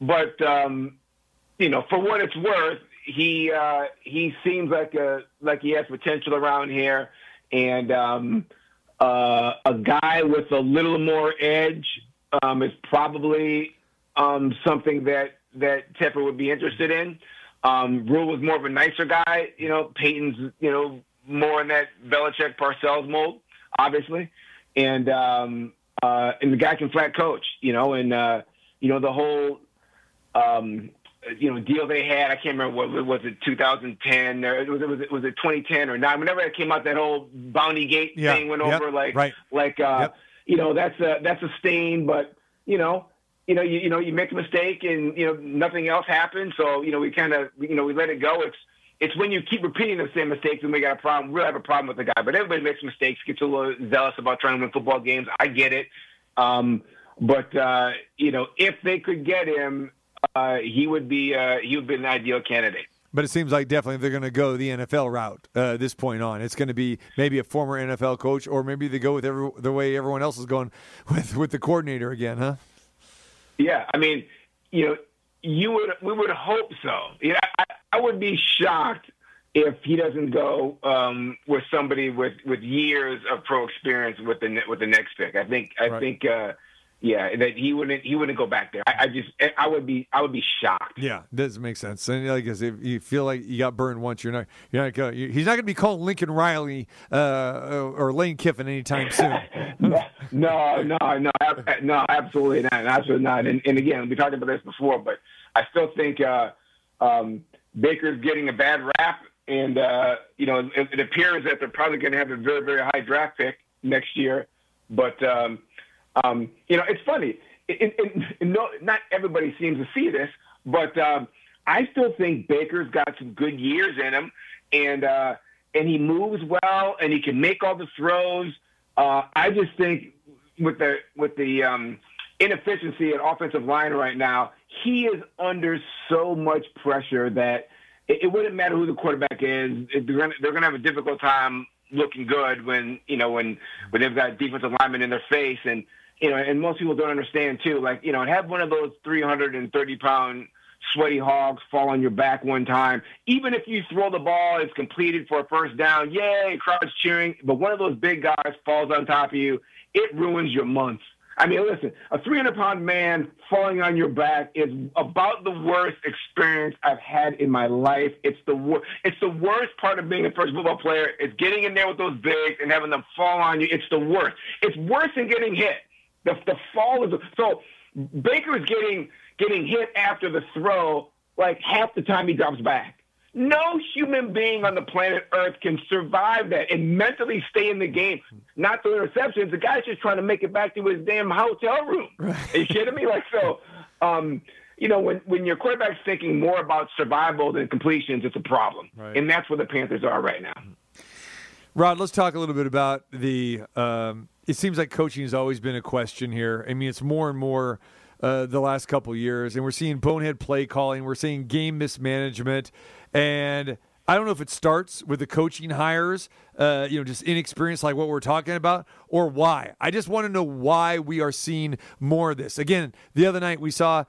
but, um, you know, for what it's worth, he, uh, he seems like a, like he has potential around here, and um, uh, a guy with a little more edge um, is probably um, something that that Tepper would be interested in. Um, Rhule was more of a nicer guy, you know. Payton's, you know, more in that Belichick Parcells mold, obviously, and um, uh, and the guy can flat coach, you know, and uh, you know the whole um, you know deal they had. I can't remember what was it 2010 or was it was it was it 2010 or not? Whenever it came out, that whole Bounty Gate Yeah, thing went yep, over. Like right. like uh, Yep. you know that's a that's a stain, but you know. You know, you, you know, you make a mistake, and you know nothing else happens. So you know, we kind of, you know, we let it go. It's it's when you keep repeating the same mistakes and we got a problem. We really have a problem with the guy. But everybody makes mistakes, gets a little zealous about trying to win football games. I get it. Um, but uh, you know, if they could get him, uh, he would be uh, he would be an ideal candidate. But it seems like definitely they're going to go the NFL route uh, this point on. It's going to be maybe a former NFL coach, or maybe they go with every, the way everyone else is going with with the coordinator again, huh? Yeah, I mean, you know, you would we would hope so. Yeah, I, I would be shocked if he doesn't go um, with somebody with with years of pro experience with the with the next pick. I think I Right. think uh, yeah that he wouldn't he wouldn't go back there. I, I just I would be I would be shocked. Yeah, doesn't make sense. And like if you feel like you got burned once, you're not you're not gonna He's not going to be calling Lincoln Riley uh, or Lane Kiffin anytime soon. No, no, no, no, absolutely not, absolutely not. And, and again, we talked about this before, but I still think uh, um, Baker's getting a bad rap, and uh, you know, it, it appears that they're probably going to have a very, very high draft pick next year. But um, um, you know, it's funny. It, it, it, no, not everybody seems to see this, but um, I still think Baker's got some good years in him, and uh, and he moves well, and he can make all the throws. Uh, I just think with the with the um, inefficiency at offensive line right now, he is under so much pressure that it, it wouldn't matter who the quarterback is. They're gonna, they're gonna have a difficult time looking good when you know when when they've got defensive linemen in their face and you know and most people don't understand too. Like you know, have one of those 330 pound sweaty hogs fall on your back one time. Even if you throw the ball, it's completed for a first down. Yay, crowd's cheering. But one of those big guys falls on top of you. It ruins your month. I mean, listen, a 300 pound man falling on your back is about the worst experience I've had in my life. It's the wor- It's the worst part of being a first football player. It's getting in there with those bigs and having them fall on you. It's the worst. It's worse than getting hit. The, the fall is so. Baker's getting getting hit after the throw like half the time he drops back. No human being on the planet Earth can survive that and mentally stay in the game. Not through interceptions. The guy's just trying to make it back to his damn hotel room. Are you kidding me? Like so, um, you know, when when your quarterback's thinking more about survival than completions, it's a problem. Right. And that's where the Panthers are right now. Rod, let's talk a little bit about the. Um, it seems like coaching has always been a question here. I mean, it's more and more uh, the last couple years, and we're seeing bonehead play calling, we're seeing game mismanagement, and I don't know if it starts with the coaching hires, uh, you know, just inexperience like what we're talking about, or why. I just want to know why we are seeing more of this. Again, the other night we saw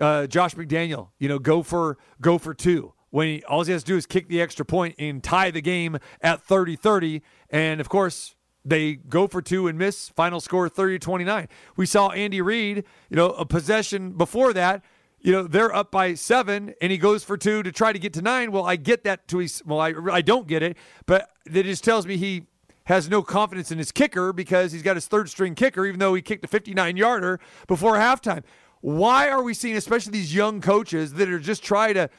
uh, Josh McDaniel, you know, go for go for two when he, all he has to do is kick the extra point and tie the game at 30-30 and of course they go for two and miss. Final score 30-29 we saw andy reid you know a possession before that. You know they're up by seven and he goes for two to try to get to nine. Well i get that to his well i, I don't get it but it just tells me he has no confidence in his kicker because he's got his third string kicker even though he kicked a 59 yarder before halftime. Why are we seeing especially these young coaches that are just trying to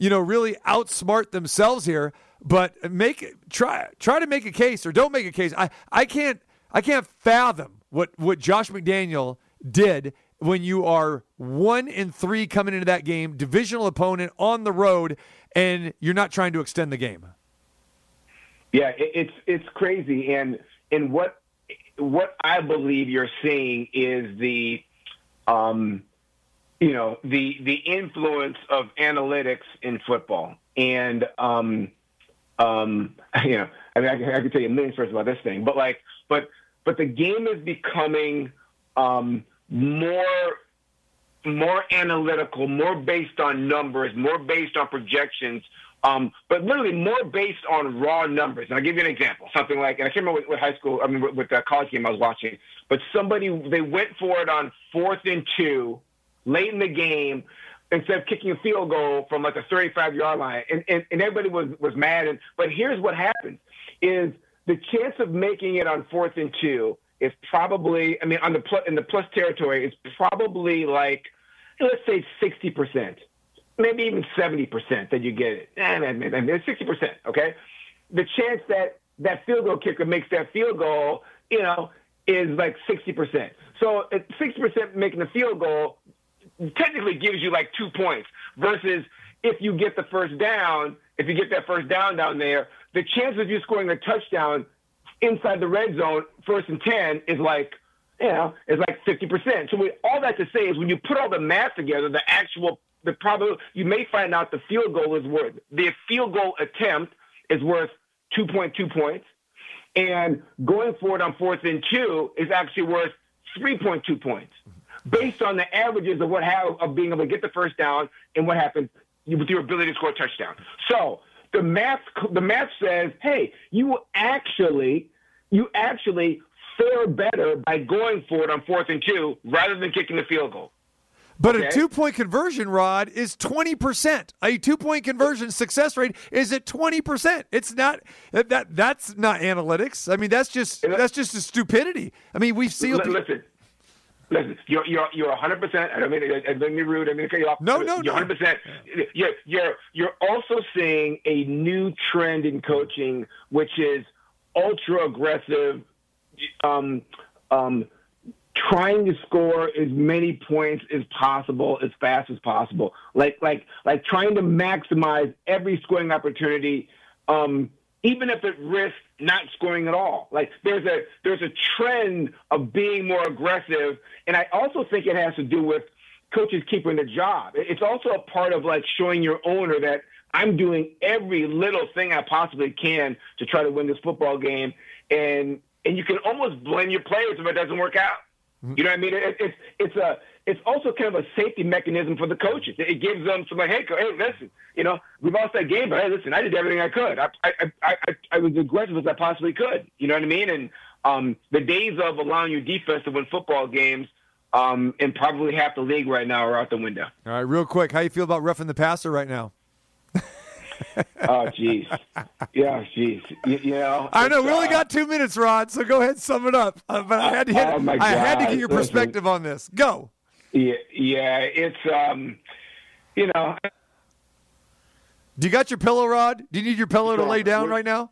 you know, really outsmart themselves here, but make try try to make a case or don't make a case. I, I can't I can't fathom what what Josh McDaniel did when you are one in three coming into that game, divisional opponent on the road, and you're not trying to extend the game. Yeah, it's it's crazy, and and what what I believe you're seeing is the, um, you know, the the influence of analytics in football, and um, um, you know, I mean, I, I could tell you a million stories about this thing, but like, but but the game is becoming um, more more analytical, more based on numbers, more based on projections, um, but literally more based on raw numbers. And I'll give you an example. Something like, and I can't remember what, what high school, I mean, what, what the college game I was watching, but somebody, they went for it on fourth and two late in the game instead of kicking a field goal from like a 35 yard line. And, and, and everybody was, was mad. And, but here's what happens is the chance of making it on fourth and two is probably, I mean, on the plus, in the plus territory, it's probably like, let's say 60%. maybe even 70% that you get it. Eh, maybe maybe 60%, okay? The chance that that field goal kicker makes that field goal, you know, is like 60%. So at 60% making the field goal technically gives you like two points versus if you get the first down, if you get that first down down there, the chance of you scoring a touchdown inside the red zone, first and 10, is like, you know, is like 50%. So we, all that to say is when you put all the math together, the actual, the probably, you may find out the field goal is worth, the field goal attempt is worth 2.2 points. And going forward on fourth and two is actually worth 3.2 points based on the averages of what have, of being able to get the first down and what happens with your ability to score a touchdown. So the math the math says, hey, you actually you actually fare better by going for it on fourth and two rather than kicking the field goal. But Okay. a two point conversion, Rod, is 20%. A two point conversion success rate is at 20%. It's not that, that that's not analytics. I mean, that's just that's just a stupidity. I mean, we've seen listen, listen, you're you're you're 100. percent I don't mean I don't mean rude. I mean to cut you off. No, no, You're no. 100. percent You're you're you're also seeing a new trend in coaching, which is ultra aggressive, um, um, trying to score as many points as possible as fast as possible. Like like like trying to maximize every scoring opportunity. Um, even if it risks not scoring at all. Like there's a there's a trend of being more aggressive, and I also think it has to do with coaches keeping their job. It's also a part of like showing your owner that I'm doing every little thing I possibly can to try to win this football game, and and you can almost blame your players if it doesn't work out. Mm-hmm. You know what I mean? It, it's it's a it's also kind of a safety mechanism for the coaches. It gives them some like, hey, hey, listen, you know, we lost that game, but hey, listen, I did everything I could. I I I, I, I was aggressive as I possibly could. You know what I mean? And um, the days of allowing your defense to win football games, um, in probably half the league right now are out the window. All right, real quick, how you feel about roughing the passer right now? Oh, jeez. Yeah, jeez. You, you know, I know we only uh, got two minutes, Rod. So go ahead, and sum it up. Uh, but I had to hit. Oh, my I had to get your perspective on this. Go. Yeah, yeah. It's um, you know, Do you got your pillow, Rod? Do you need your pillow to lay down right now?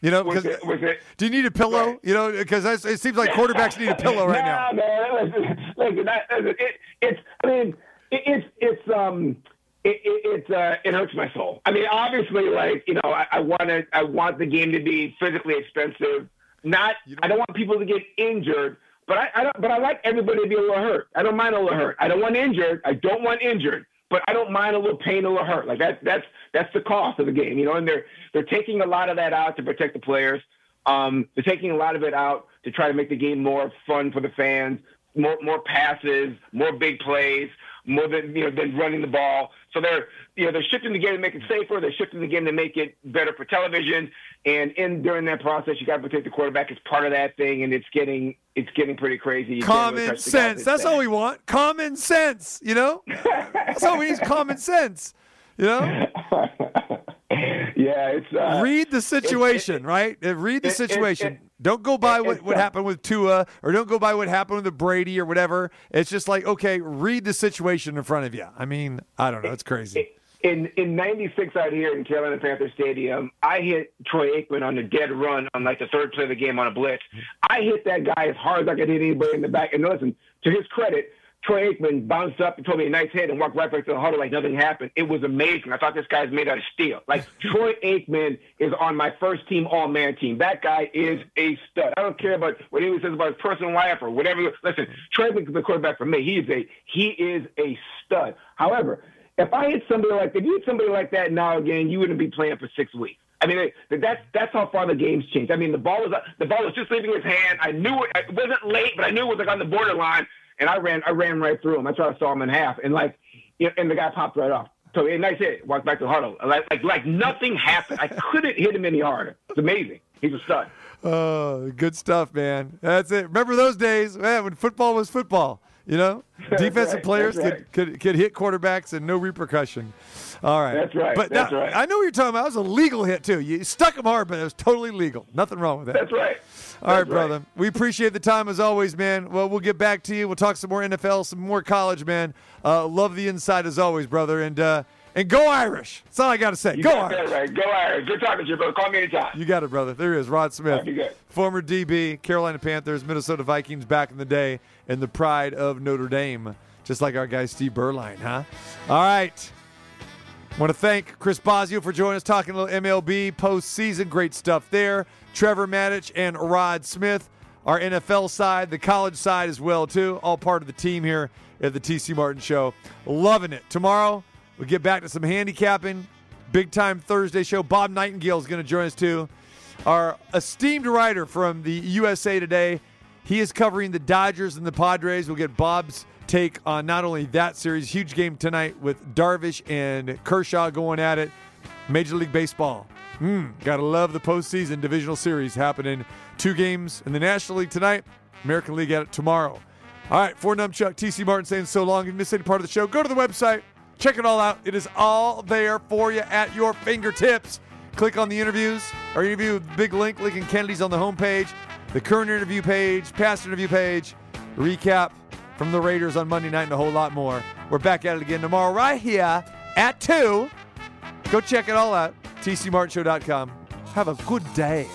You know, because it, was it do you need a pillow? You know, because it seems like quarterbacks need a pillow right now. no, man, listen, listen, that, listen, it, it's. I mean, it, it's it's um. It it, it, uh, it hurts my soul. I mean, obviously, like you know, I, I want to. I want the game to be physically expensive. Not. I don't want people to get injured. But I, I don't, but I like everybody to be a little hurt. I don't mind a little hurt. I don't want injured. I don't want injured. But I don't mind a little pain, a little hurt. Like that. That's that's the cost of the game, you know. And they're they're taking a lot of that out to protect the players. Um, they're taking a lot of it out to try to make the game more fun for the fans. More more passes, more big plays, more than you know than running the ball. So they're you know they're shifting the game to make it safer. They're shifting the game to make it better for television. And in during that process, you got to protect the quarterback as part of that thing. And it's getting it's getting pretty crazy. You Common touch the guy sense. that's all we want. Common sense. You know, that's all we need. Common sense. You know, yeah, it's uh, read the situation, right? Uh, Read the it- it- situation. Don't go by what, what happened with Tua, or don't go by what happened with the Brady or whatever. It's just like, okay, read the situation in front of you. I mean, I don't know. It's crazy. in in '96 out here in Carolina Panther Stadium, I hit Troy Aikman on a dead run on like the third play of the game on a blitz. I hit that guy as hard as I could hit anybody in the back. And listen, to his credit, Troy Aikman bounced up and told me a nice hit and walked right back to the huddle like nothing happened. It was amazing. I thought this guy's made out of steel. Like Troy Aikman is on my first team All-Madden team. That guy is a stud. I don't care about what anyone says about his personal life or whatever. Listen, Troy Aikman is the quarterback for me. He is a he is a stud. However, if I hit somebody like if you hit somebody like that now again, you wouldn't be playing for six weeks. I mean, that's that's how far the game's changed. I mean, the ball was the ball was just leaving his hand. I knew it, it wasn't late, but I knew it was like on the borderline, and I ran I ran right through him. I tried to saw him in half, and like, and the guy popped right off. So hey, nice hit. Walked back to the huddle. Like like like nothing happened. I couldn't hit him any harder. It's amazing. He's a stud. Oh, good stuff, man. That's it. Remember those days, man, when football was football. You know, defensive right, players could, could could hit quarterbacks and no repercussion. All right, That's right, But that's now- right. I know what you're talking about. It was a legal hit too. You stuck him hard, but it was totally legal. Nothing wrong with that. That's right. All right, That's right. brother. We appreciate the time as always, man. Well, we'll get back to you. We'll talk some more NFL, some more college, man. Uh, love the inside as always, brother. And uh, And go Irish. That's all I got to say. You go got Irish. that right. Go Irish. Good talking to you, brother. Call me anytime. You got it, brother. There he is, Rod Smith, former DB, Carolina Panthers, Minnesota Vikings back in the day, and the pride of Notre Dame, just like our guy Steve Berline, huh? All right. Want to thank Chris Bosio for joining us, talking a little MLB postseason. Great stuff there. Trevor Matich and Rod Smith, our NFL side, the college side as well too. All part of the team here at the TC Martin Show. Loving it. Tomorrow we get back to some handicapping. Big time Thursday show. Bob Nightingale is going to join us too. Our esteemed writer from the USA Today. He is covering the Dodgers and the Padres. We'll get Bob's take on not only that series, huge game tonight with Darvish and Kershaw going at it. Major League Baseball. Mm, gotta love the postseason divisional series happening. Two games in the National League tonight, American League at it tomorrow. All right, for Numchuck, TC Martin saying so long. If you missed any part of the show, go to the website, check it all out. It is all there for you at your fingertips. Click on the interviews. Our interview, big link, Lincoln Kennedy's on the homepage. The current interview page, past interview page, recap from the Raiders on Monday night, and a whole lot more. We're back at it again tomorrow, right here at 2. Go check it all out. TCMartinshow.com. Have a good day.